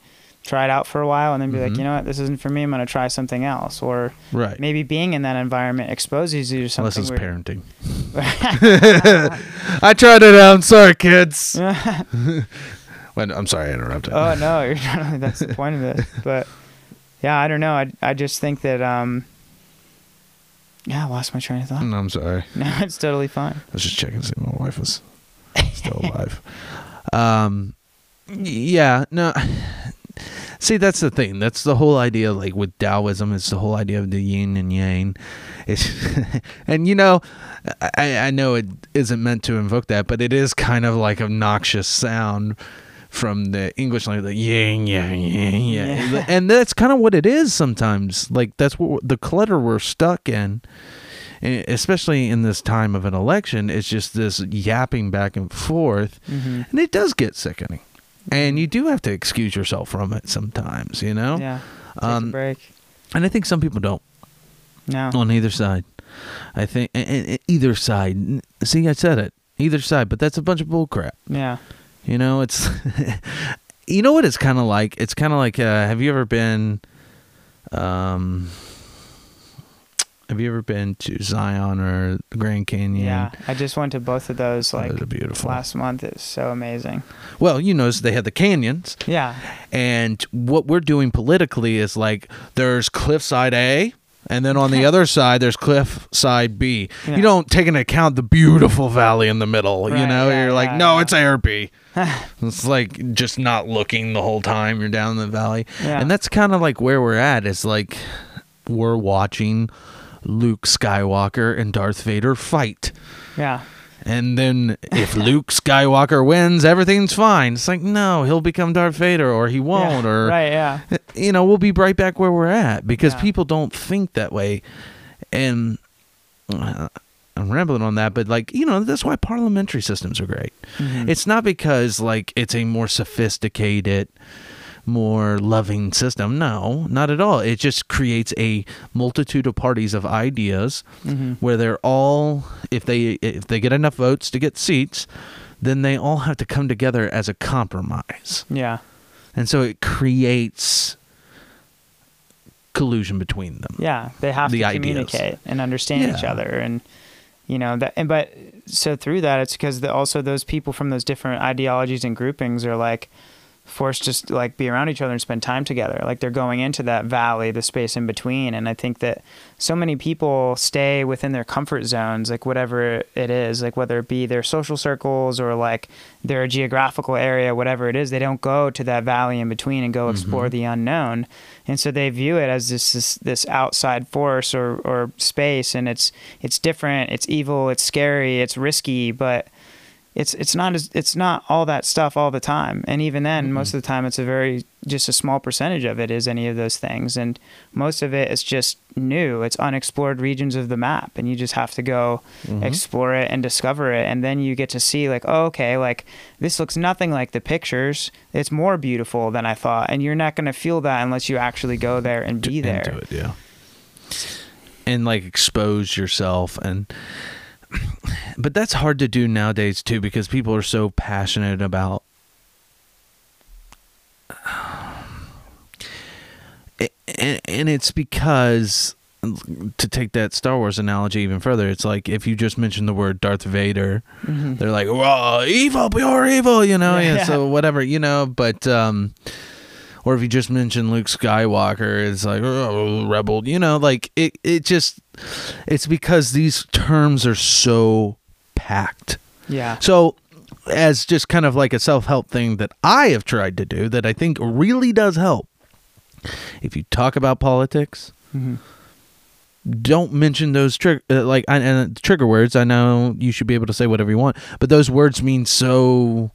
Speaker 1: try it out for a while and then be like,
Speaker 2: Mhm.
Speaker 1: you know what, this isn't for me. I'm going to try something else. Or
Speaker 2: Right.
Speaker 1: maybe being in that environment exposes you to something.
Speaker 2: Unless it's
Speaker 1: where-
Speaker 2: parenting. I tried it out. I'm sorry, kids. Wait, I'm sorry I interrupted.
Speaker 1: oh no, you're not, that's the point of this. But yeah, I don't know. I I just think that um yeah, I lost my train of thought.
Speaker 2: No, I'm sorry.
Speaker 1: No, it's totally fine.
Speaker 2: I was just checking to see if my wife was still alive. Um, yeah, no. See, that's the thing. That's the whole idea. Like with Taoism, it's the whole idea of the yin and yang. It's, and you know, I, I know it isn't meant to invoke that, but it is kind of like a noxious sound from the English language, the yang, yang, yang, yang.
Speaker 1: Yeah.
Speaker 2: and that's kind of what it is sometimes. Like that's what the clutter we're stuck in especially in this time of an election, it's just this yapping back and forth,
Speaker 1: hmm
Speaker 2: and it does get sickening. And you do have to excuse yourself from it sometimes, you know.
Speaker 1: Yeah. Take a
Speaker 2: Um,
Speaker 1: break.
Speaker 2: and I think some people don't
Speaker 1: No.
Speaker 2: on either side. I think either side. See, I said it. Either side, but that's a bunch of bullcrap.
Speaker 1: Yeah.
Speaker 2: You know, it's. you know what it's kind of like. It's kind of like. Uh, have you ever been? Um. Have you ever been to Zion or the Grand Canyon?
Speaker 1: Yeah. I just went to both of those oh, like
Speaker 2: Those are beautiful.
Speaker 1: last month. It was so amazing.
Speaker 2: Well, you know, they had the canyons,
Speaker 1: Yeah.
Speaker 2: and what we're doing politically is like there's cliffside A, and then on the other side there's cliffside B.
Speaker 1: Yeah.
Speaker 2: You don't take into account the beautiful valley in the middle. you know,
Speaker 1: yeah,
Speaker 2: you're like,
Speaker 1: yeah,
Speaker 2: no, it's A or B. it's like just not looking the whole time you're down in the valley, and that's kind of like where we're at. Is like we're watching Luke Skywalker and Darth Vader fight.
Speaker 1: Yeah.
Speaker 2: And then if Luke Skywalker wins, everything's fine. It's like, no, he'll become Darth Vader or he won't.
Speaker 1: Yeah.
Speaker 2: Or,
Speaker 1: Right. Yeah.
Speaker 2: you know, we'll be right back where we're at because
Speaker 1: Yeah.
Speaker 2: people don't think that way. And uh, I'm rambling on that, but like, you know, that's why parliamentary systems are great.
Speaker 1: Mhm.
Speaker 2: It's not because like it's a more sophisticated, more loving system. No, not at all. It just creates a multitude of parties of ideas
Speaker 1: Mhm.
Speaker 2: where they're all if they if they get enough votes to get seats, then they all have to come together as a compromise.
Speaker 1: Yeah.
Speaker 2: And so it creates collusion between them.
Speaker 1: Yeah, they have
Speaker 2: the
Speaker 1: to
Speaker 2: ideas.
Speaker 1: communicate and understand each other, and you know that. And but so through that, it's because the, also those people from those different ideologies and groupings are like forced to just like be around each other and spend time together. Like they're going into that valley, the space in between. And I think that so many people stay within their comfort zones, like whatever it is, like whether it be their social circles or like their geographical area, whatever it is, they don't go to that valley in between and go mm-hmm. explore the unknown. And so they view it as this this, this outside force or, or space and it's it's different, it's evil, it's scary, it's risky, but it's it's not as it's not all that stuff all the time. And even then mm-hmm. most of the time it's a very just a small percentage of it is any of those things. And most of it is just new. It's unexplored regions of the map and you just have to go mm-hmm. explore it and discover it. And then you get to see like oh, okay like this looks nothing like the pictures. It's more beautiful than i thought. And you're not going to feel that unless you actually go there and be there.
Speaker 2: it, yeah. And like expose yourself and but that's hard to do nowadays too because people are so passionate about and, and it's because to take that Star Wars analogy even further, it's like if you just mention the word Darth Vader, they're like, "Whoa, evil, pure evil," you know.
Speaker 1: Yeah.
Speaker 2: Yeah, so whatever, you know. But um, or if you just mention Luke Skywalker, it's like oh, rebel, you know. Like it, it just, it's because these terms are so packed
Speaker 1: Yeah.
Speaker 2: So, as just kind of like a self help thing that I have tried to do that I think really does help, if you talk about politics,
Speaker 1: hmm
Speaker 2: don't mention those trigger uh, like I, and trigger words. I know you should be able to say whatever you want, but those words mean so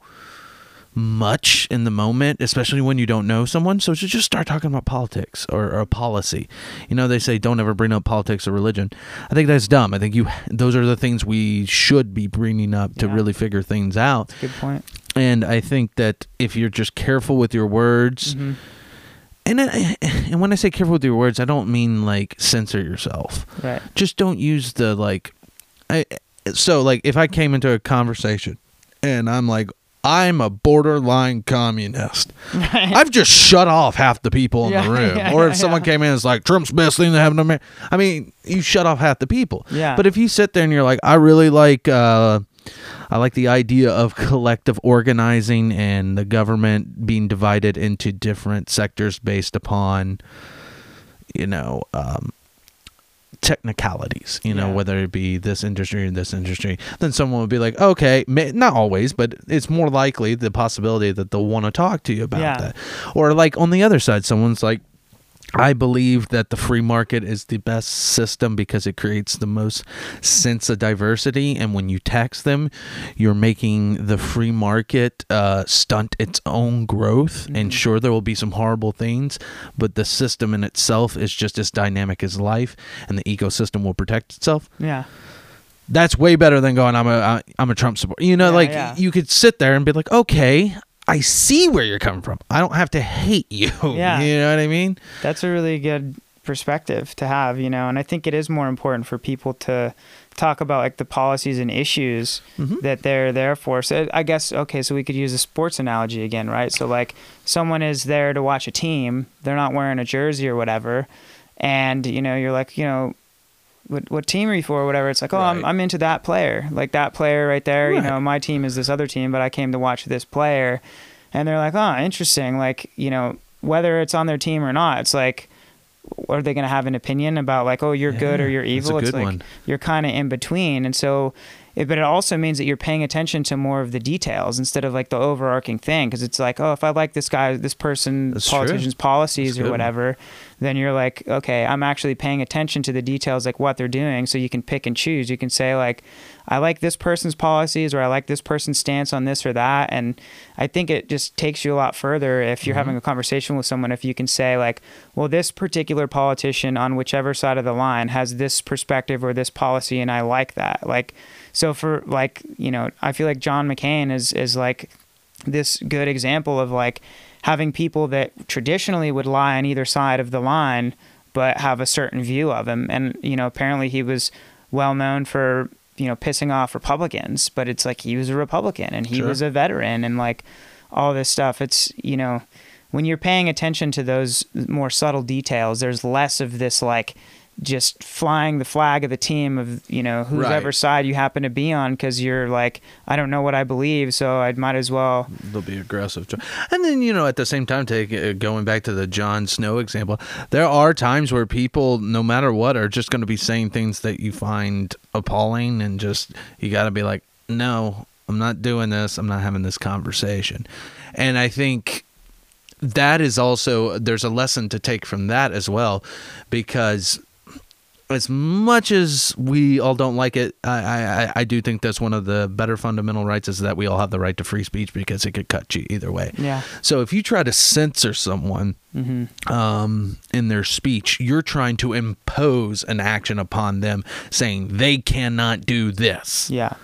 Speaker 2: much in the moment, especially when you don't know someone. So just start talking about politics or, or policy. You know, they say don't ever bring up politics or religion. I think that's dumb. I think you those are the things we should be bringing up to
Speaker 1: Yeah.
Speaker 2: really figure things out.
Speaker 1: Good point.
Speaker 2: And I think that if you're just careful with your words,
Speaker 1: hmm
Speaker 2: and I- and when I say careful with your words, I don't mean like censor yourself
Speaker 1: Right.
Speaker 2: just don't use the like I, so like if i came into a conversation and i'm like i'm a borderline communist
Speaker 1: Right.
Speaker 2: i've just shut off half the people in
Speaker 1: Yeah,
Speaker 2: the room
Speaker 1: yeah,
Speaker 2: or
Speaker 1: yeah,
Speaker 2: if someone
Speaker 1: yeah.
Speaker 2: came in and is like trump's best thing to happen to America. i mean you shut off half the people
Speaker 1: Yeah.
Speaker 2: but if you sit there and you're like i really like uh I like the idea of collective organizing and the government being divided into different sectors based upon, you know, um, technicalities, you know,
Speaker 1: Yeah.
Speaker 2: whether it be this industry or this industry, then someone would be like, okay, may, not always, but it's more likely the possibility that they'll want to talk to you about
Speaker 1: Yeah.
Speaker 2: that. Or like on the other side, someone's like, I believe that the free market is the best system because it creates the most sense of diversity. And when you tax them, you're making the free market uh, stunt its own growth. And sure, there will be some horrible things, but the system in itself is just as dynamic as life, and the ecosystem will protect itself.
Speaker 1: yeah.
Speaker 2: That's way better than going. I'm a I'm a Trump supporter. You know,
Speaker 1: Yeah,
Speaker 2: like
Speaker 1: yeah.
Speaker 2: you could sit there and be like, okay. I see where you're coming from. I don't have to hate you.
Speaker 1: Yeah.
Speaker 2: You know what I mean?
Speaker 1: That's a really good perspective to have, you know, and I think it is more important for people to talk about like the policies and issues
Speaker 2: Mhm.
Speaker 1: that they're there for. So I guess okay, so we could use a sports analogy again, right? So like someone is there to watch a team, they're not wearing a jersey or whatever, and you know, you're like, you know, what what team are you for or whatever? It's like, oh, I'm I'm into that player. Like that player right there, you know, my team is this other team, but I came to watch this player. And they're like, "Oh, interesting." Like, you know, whether it's on their team or not, it's like are they going to have an opinion about like, "Oh, you're good or you're evil?" it's like
Speaker 2: one.
Speaker 1: you're kind of in between. And so it, but it also means that you're paying attention to more of the details instead of like the overarching thing because it's like, "Oh, if I like this guy, this person,
Speaker 2: That's true.
Speaker 1: politician's policies
Speaker 2: That's
Speaker 1: or whatever, then you're like, "Okay, I'm actually paying attention to the details like what they're doing." So you can pick and choose. You can say like, I like this person's policies or I like this person's stance on this or that. And I think it just takes you a lot further if you're
Speaker 2: Mhm.
Speaker 1: having a conversation with someone, if you can say, like, well, this particular politician on whichever side of the line has this perspective or this policy, and I like that. Like, so for like, you know, I feel like John McCain is, is like this good example of like having people that traditionally would lie on either side of the line but have a certain view of him and you know apparently he was well known for you know pissing off republicans but it's like he was a republican and he
Speaker 2: Sure.
Speaker 1: was a veteran and like all this stuff it's you know when you're paying attention to those more subtle details there's less of this like just flying the flag of the team of you know whoever
Speaker 2: Right.
Speaker 1: side you happen to be on because you're like I don't know what I believe, so I might as well.
Speaker 2: they'll be aggressive. And then you know, at the same time, take uh, going back to the Jon Snow example, there are times where people, no matter what, are just going to be saying things that you find appalling, and just you got to be like, no, I'm not doing this. I'm not having this conversation. And I think that is also there's a lesson to take from that as well, because as much as we all don't like it, I, I, I do think that's one of the better fundamental rights is that we all have the right to free speech because it could cut you either way.
Speaker 1: Yeah.
Speaker 2: So if you try to censor someone
Speaker 1: hmm
Speaker 2: um, in their speech, you're trying to impose an action upon them saying they cannot do this.
Speaker 1: Yeah.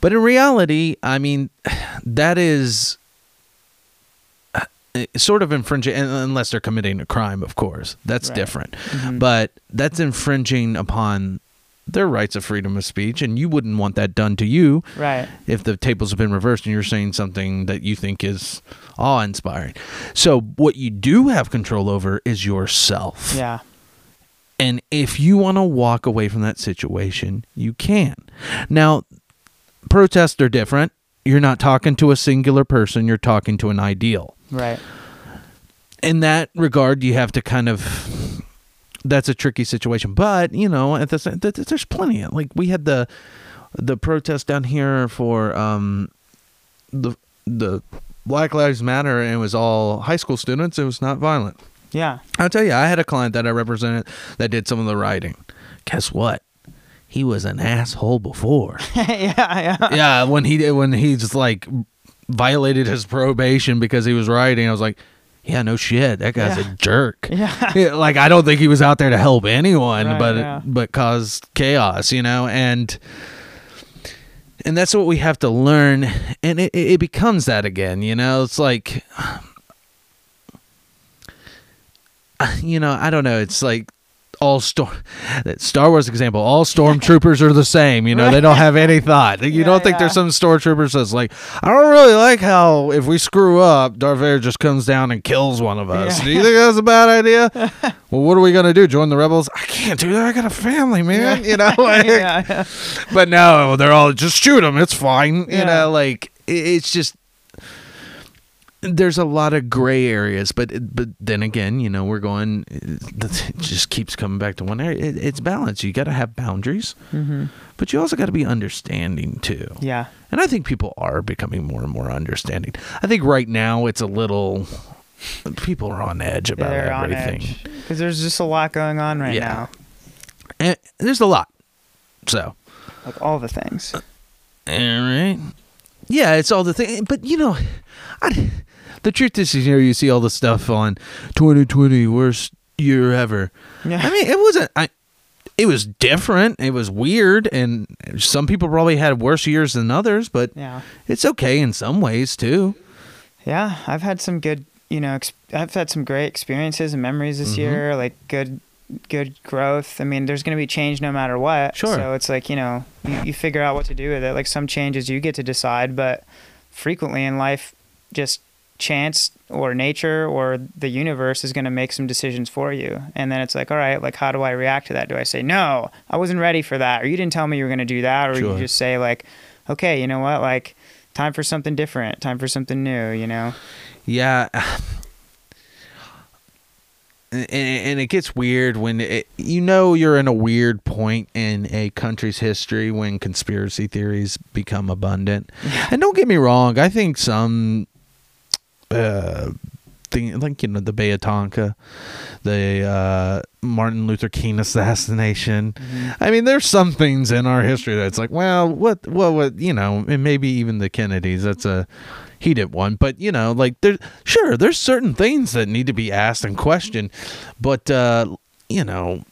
Speaker 2: But in reality, I mean, that is sort of infringing, unless they're committing a crime, of course. That's
Speaker 1: Right.
Speaker 2: different.
Speaker 1: Mhm.
Speaker 2: But that's infringing upon their rights of freedom of speech, and you wouldn't want that done to you
Speaker 1: Right.
Speaker 2: if the tables have been reversed and you're saying something that you think is awe inspiring. So, what you do have control over is yourself.
Speaker 1: Yeah.
Speaker 2: And if you want to walk away from that situation, you can. Now, protests are different. You're not talking to a singular person, you're talking to an ideal.
Speaker 1: Right.
Speaker 2: In that regard, you have to kind of that's a tricky situation. But, you know, at the same th- th- there's plenty of like we had the the protest down here for um, the the Black Lives Matter, and it was all high school students. It was not violent.
Speaker 1: Yeah.
Speaker 2: I'll tell you, I had a client that I represented that did some of the writing. Guess what? He was an asshole before.
Speaker 1: yeah, yeah.
Speaker 2: yeah, when he when he just like violated his probation because he was writing, I was like, yeah, no shit, that guy's
Speaker 1: Yeah.
Speaker 2: a jerk.
Speaker 1: Yeah.
Speaker 2: Yeah, like I don't think he was out there to help anyone,
Speaker 1: Right,
Speaker 2: but
Speaker 1: yeah.
Speaker 2: but cause chaos, you know, and and that's what we have to learn, and it it becomes that again, you know. It's like, you know, I don't know. It's like all storm Star Wars example. All stormtroopers are the same, you know. They don't have any thought. You
Speaker 1: Yeah,
Speaker 2: don't think
Speaker 1: yeah.
Speaker 2: there's some stormtroopers that's like, I don't really like how if we screw up, Darth Vader just comes down and kills one of us.
Speaker 1: Yeah.
Speaker 2: Do you think that's a bad idea? well, what are we gonna do? Join the rebels? I can't do that. I got a family, man. You know, like, but no, they're all just shoot them. It's fine. You know, like it's just there's a lot of gray areas, but but then again, you know, we're going. It just keeps coming back to one area. It, it's balance. You got to have boundaries,
Speaker 1: Mhm.
Speaker 2: but you also got to be understanding too.
Speaker 1: Yeah.
Speaker 2: And I think people are becoming more and more understanding. I think right now it's a little. People are on edge about
Speaker 1: They're
Speaker 2: everything.
Speaker 1: because there's just a lot going on right
Speaker 2: Yeah.
Speaker 1: now,
Speaker 2: And there's a lot. So.
Speaker 1: like all the things.
Speaker 2: All right. Yeah, it's all the thing. But you know, I, the truth is, you know, you see all the stuff on 2020 worst year ever.
Speaker 1: Yeah.
Speaker 2: I mean, it wasn't. I. It was different. It was weird, and some people probably had worse years than others. But
Speaker 1: yeah.
Speaker 2: it's okay in some ways too.
Speaker 1: Yeah, I've had some good, you know, ex- I've had some great experiences and memories this
Speaker 2: Mhm.
Speaker 1: year, like good good growth. I mean, there's going to be change no matter what.
Speaker 2: Sure.
Speaker 1: So it's like, you know, you, you figure out what to do with it. Like some changes you get to decide, but frequently in life just chance or nature or the universe is going to make some decisions for you. And then it's like, all right, like how do I react to that? Do I say, "No, I wasn't ready for that," or you didn't tell me you were going to do that, or
Speaker 2: Sure.
Speaker 1: you just say like, "Okay, you know what? Like time for something different, time for something new," you know?
Speaker 2: Yeah. And, and it gets weird when it, you know you're in a weird point in a country's history when conspiracy theories become abundant. And don't get me wrong, I think some uh thing like you know the Bay of Tonkin, the uh Martin Luther King assassination. I mean, there's some things in our history that's like, well, what, what, what, you know, and maybe even the Kennedys. That's a he did one, but you know, like there, sure, there's certain things that need to be asked and questioned, but uh, you know,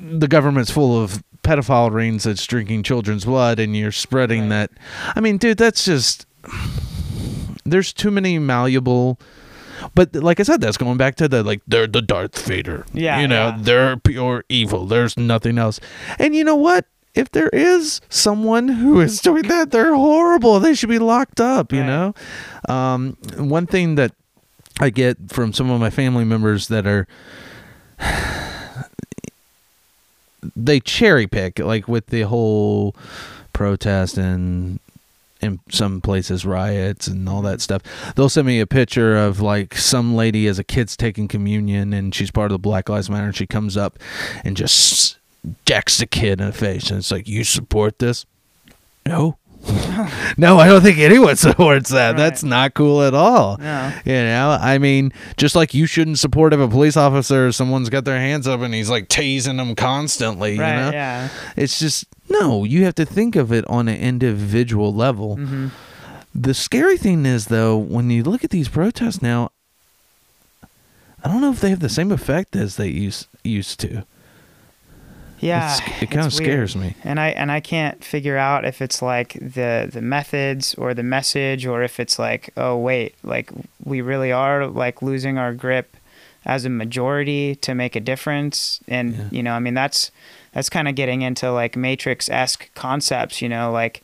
Speaker 2: the government's full of pedophile rings that's drinking children's blood, and you're spreading
Speaker 1: Right.
Speaker 2: that. I mean, dude, that's just there's too many malleable. But like I said, that's going back to the like they're the Darth Vader.
Speaker 1: Yeah,
Speaker 2: you know
Speaker 1: yeah.
Speaker 2: they're pure evil. There's nothing else. And you know what? If there is someone who is doing that, they're horrible. They should be locked up. You
Speaker 1: Right.
Speaker 2: know. Um, one thing that I get from some of my family members that are they cherry pick like with the whole protest and in some places riots and all that stuff. They'll send me a picture of like some lady as a kid's taking communion and she's part of the Black Lives Matter and she comes up and just jacks the kid in the face and it's like, You support this? No. no, I don't think anyone supports that.
Speaker 1: Right.
Speaker 2: That's not cool at all.
Speaker 1: No.
Speaker 2: You know, I mean, just like you shouldn't support if a police officer, or someone's got their hands up and he's like tasing them constantly.
Speaker 1: Right.
Speaker 2: you know,
Speaker 1: Yeah.
Speaker 2: it's just no. You have to think of it on an individual level.
Speaker 1: hmm
Speaker 2: The scary thing is, though, when you look at these protests now, I don't know if they have the same effect as they used used to.
Speaker 1: Yeah.
Speaker 2: It's- it kind of scares me.
Speaker 1: And I and I can't figure out if it's like the the methods or the message or if it's like oh wait like we really are like losing our grip as a majority to make a difference and
Speaker 2: Yeah.
Speaker 1: you know I mean that's that's kind of getting into like matrix esque concepts you know like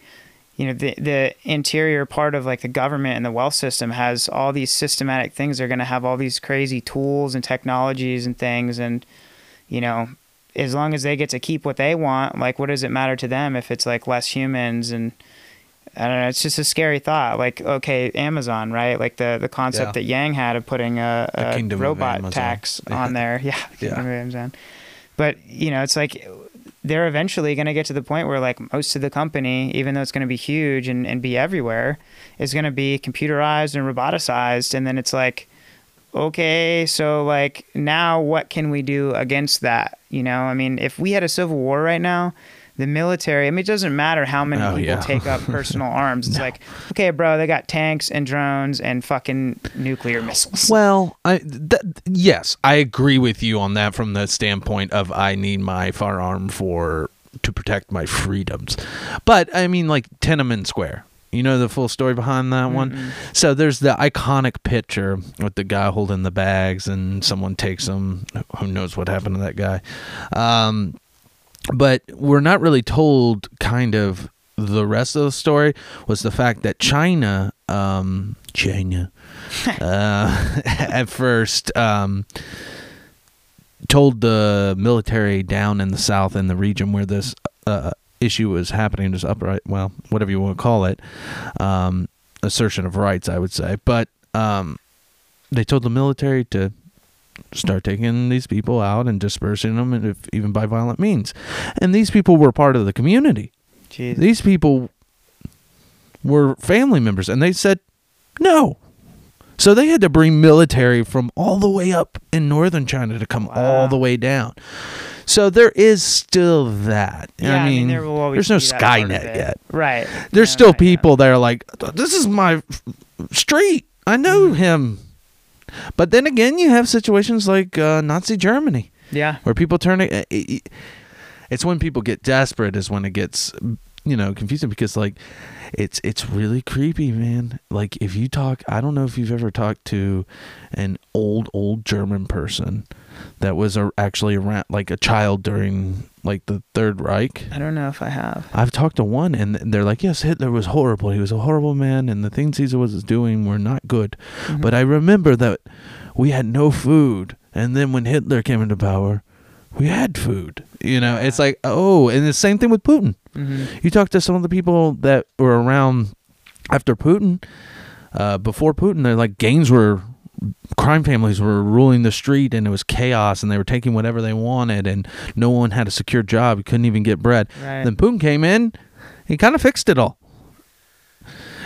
Speaker 1: you know the the interior part of like the government and the wealth system has all these systematic things they're going to have all these crazy tools and technologies and things and you know as long as they get to keep what they want like what does it matter to them if it's like less humans and I don't know. It's just a scary thought. Like, okay, Amazon, right? Like the the concept
Speaker 2: Yeah.
Speaker 1: that Yang had of putting a, a
Speaker 2: kingdom
Speaker 1: robot tax
Speaker 2: Yeah.
Speaker 1: on there. Yeah, the of Amazon. But you know, it's like they're eventually going to get to the point where like most of the company even though it's going to be huge and, and be everywhere is going to be computerized and roboticized and then it's like okay so like now what can we do against that you know i mean if we had a civil war right now the military i mean it doesn't matter how many
Speaker 2: Oh,
Speaker 1: people
Speaker 2: yeah.
Speaker 1: take up personal arms it's like okay bro they got tanks and drones and fucking nuclear missiles
Speaker 2: Well, I th- yes, I agree with you on that from the standpoint of I need my firearm for to protect my freedoms. But I mean, like Tiananmen Square. You know the full story behind that one. So there's the iconic picture with the guy holding the bags, and someone takes them. Who knows what happened to that guy? Um, but we're not really told kind of the rest of the story was the fact that China, um, China, uh, at first um, told the military down in the south in the region where this uh, issue was happening, this upright, well, whatever you want to call it, um, assertion of rights, I would say, but um, they told the military to start taking these people out and dispersing them, and if, even by violent means. And these people were part of the community.
Speaker 1: Jeez.
Speaker 2: These people were family members, and they said no. So they had to bring military from all the way up in northern China to come
Speaker 1: Wow.
Speaker 2: all the way down. So there is still that.
Speaker 1: yeah,
Speaker 2: I mean,
Speaker 1: there will always
Speaker 2: there's no
Speaker 1: be that part of
Speaker 2: Skynet yet.
Speaker 1: right
Speaker 2: There's
Speaker 1: Yeah,
Speaker 2: still
Speaker 1: right, yeah.
Speaker 2: people that are like, this is my street. I know mm. him. But then again, you have situations like uh, Nazi Germany
Speaker 1: yeah
Speaker 2: where people turn it, it- it's when people get desperate is when it gets you know confusing because like it's it's really creepy man like if you talk i don't know if you've ever talked to an old old german person that was a, actually around like a child during like the third reich
Speaker 1: i don't know if i have
Speaker 2: I've talked to one, and they're like, "Yes, Hitler was horrible. He was a horrible man, and the things he was doing were not good."
Speaker 1: Mm-hmm.
Speaker 2: But I remember that we had no food, and then when Hitler came into power, we had food. You know, it's like, oh, and the same thing with Putin.
Speaker 1: hmm
Speaker 2: You talk to some of the people that were around after Putin, uh, before Putin, they're like gains were, crime families were ruling the street, and it was chaos, and they were taking whatever they wanted, and no one had a secure job. You couldn't even get bread.
Speaker 1: right
Speaker 2: Then Putin came in, he kind of fixed it all.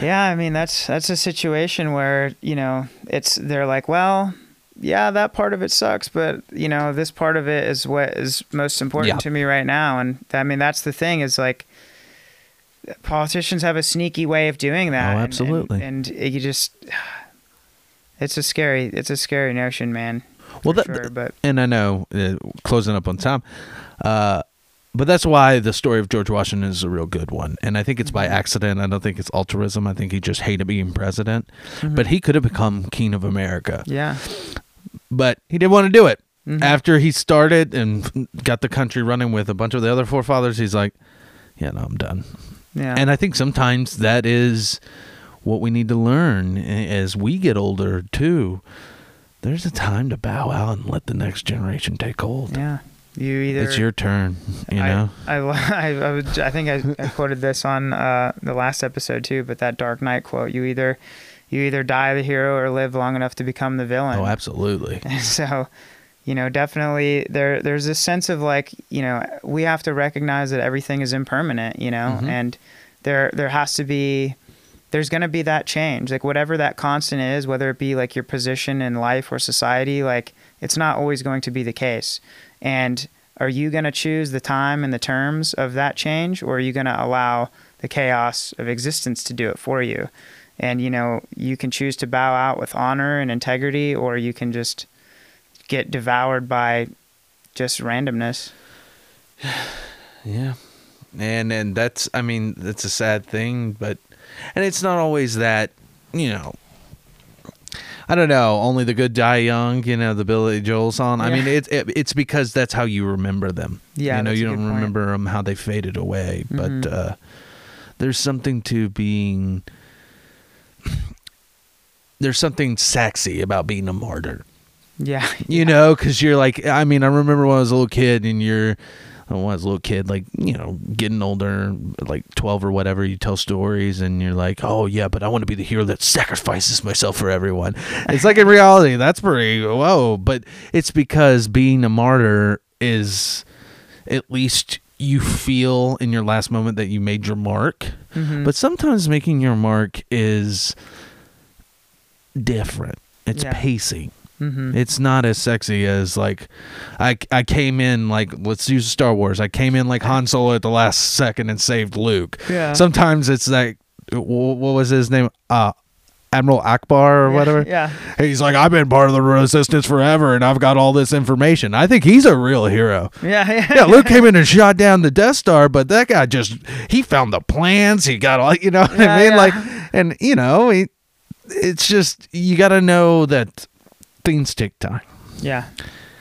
Speaker 1: Yeah, I mean that's that's a situation where you know it's they're like, well, yeah, that part of it sucks, but you know this part of it is what is most important
Speaker 2: Yeah.
Speaker 1: to me right now, and I mean that's the thing is like politicians have a sneaky way of doing that.
Speaker 2: Oh,
Speaker 1: and- and-
Speaker 2: absolutely.
Speaker 1: and, you just it's a scary it's a scary notion, man.
Speaker 2: Well, that,
Speaker 1: sure, but
Speaker 2: and I know uh, closing up on time, uh, but that's why the story of George Washington is a real good one, and I think it's by
Speaker 1: Mhm.
Speaker 2: accident. I don't think it's altruism. I think he just hated being president,
Speaker 1: Mhm.
Speaker 2: but he could have become king of America,
Speaker 1: yeah,
Speaker 2: but he didn't want to do it.
Speaker 1: Mhm.
Speaker 2: After he started and got the country running with a bunch of the other forefathers, he's like, "Yeah, no, I'm done."
Speaker 1: yeah,
Speaker 2: And I think sometimes that is what we need to learn as we get older too. There's a time to bow out and let the next generation take hold.
Speaker 1: yeah. You either
Speaker 2: It's your turn, you
Speaker 1: I-
Speaker 2: know.
Speaker 1: I, I, I, would, I think I, I quoted this on uh, the last episode too, but that Dark Knight quote: "You either, you either die the hero or live long enough to become the villain."
Speaker 2: oh, absolutely.
Speaker 1: so, you know, definitely there, there's this sense of like, you know, we have to recognize that everything is impermanent, you know,
Speaker 2: Mhm.
Speaker 1: and there, there has to be, there's going to be that change, like whatever that constant is, whether it be like your position in life or society, like it's not always going to be the case. And are you going to choose the time and the terms of that change, or are you going to allow the chaos of existence to do it for you? And you know, you can choose to bow out with honor and integrity, or you can just get devoured by just randomness.
Speaker 2: Yeah. And and that's I mean, that's a sad thing, but and it's not always that, you know, I don't know. Only the good die young. You know the Billy Joel song. I mean, it's it, it's because that's how you remember them.
Speaker 1: Yeah,
Speaker 2: you know, you don't
Speaker 1: good point.
Speaker 2: remember them how they faded away.
Speaker 1: Mhm.
Speaker 2: But uh, there's something to being. There's something sexy about being a martyr.
Speaker 1: Yeah,
Speaker 2: You know, because you're like, I mean, I remember when I was a little kid, and you're. When I was a little kid, like you know, getting older, like twelve or whatever, you tell stories, and you're like, "Oh yeah, but I want to be the hero that sacrifices myself for everyone." It's like in reality, that's pretty whoa. But it's because being a martyr is at least you feel in your last moment that you made your mark.
Speaker 1: Mhm.
Speaker 2: But sometimes making your mark is different. It's
Speaker 1: Yeah.
Speaker 2: pacing.
Speaker 1: Mhm.
Speaker 2: It's not as sexy as like I I came in like let's use Star Wars. I came in like Han Solo at the last second and saved Luke.
Speaker 1: yeah.
Speaker 2: Sometimes it's like what was his name? Uh Admiral Ackbar or
Speaker 1: Yeah,
Speaker 2: whatever.
Speaker 1: Yeah.
Speaker 2: He's like I've been part of the resistance forever and I've got all this information. I think he's a real hero.
Speaker 1: Yeah. Yeah.
Speaker 2: Yeah, Luke came in and shot down the Death Star, but that guy just he found the plans. He got all you know what
Speaker 1: Yeah,
Speaker 2: I mean? Like and you know, he, it's just you got to know that things take time.
Speaker 1: Yeah.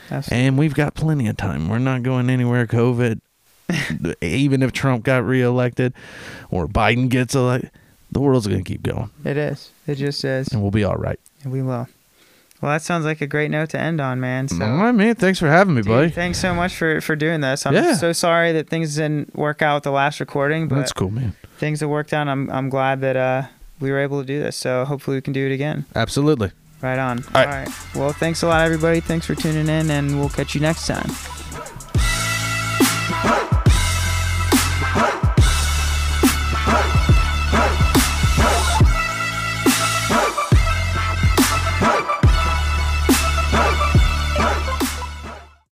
Speaker 1: Absolutely.
Speaker 2: And we've got plenty of time. We're not going anywhere COVID. Even if Trump got reelected or Biden gets elected, the world's going to keep going
Speaker 1: It is. It just is.
Speaker 2: and we'll be all right.
Speaker 1: And we will. Well, that sounds like a great note to end on, man. So,
Speaker 2: all right, man. Thanks for having me,
Speaker 1: dude,
Speaker 2: buddy.
Speaker 1: thanks so much for for doing this. I'm
Speaker 2: Yeah.
Speaker 1: so sorry that things didn't work out with the last recording, but
Speaker 2: That's cool, man.
Speaker 1: things have worked out. I'm I'm glad that uh we were able to do this. So hopefully we can do it again.
Speaker 2: Absolutely.
Speaker 1: Right on.
Speaker 2: All right.
Speaker 1: All right. Well, thanks a lot, everybody. Thanks for tuning in, and we'll catch you next time.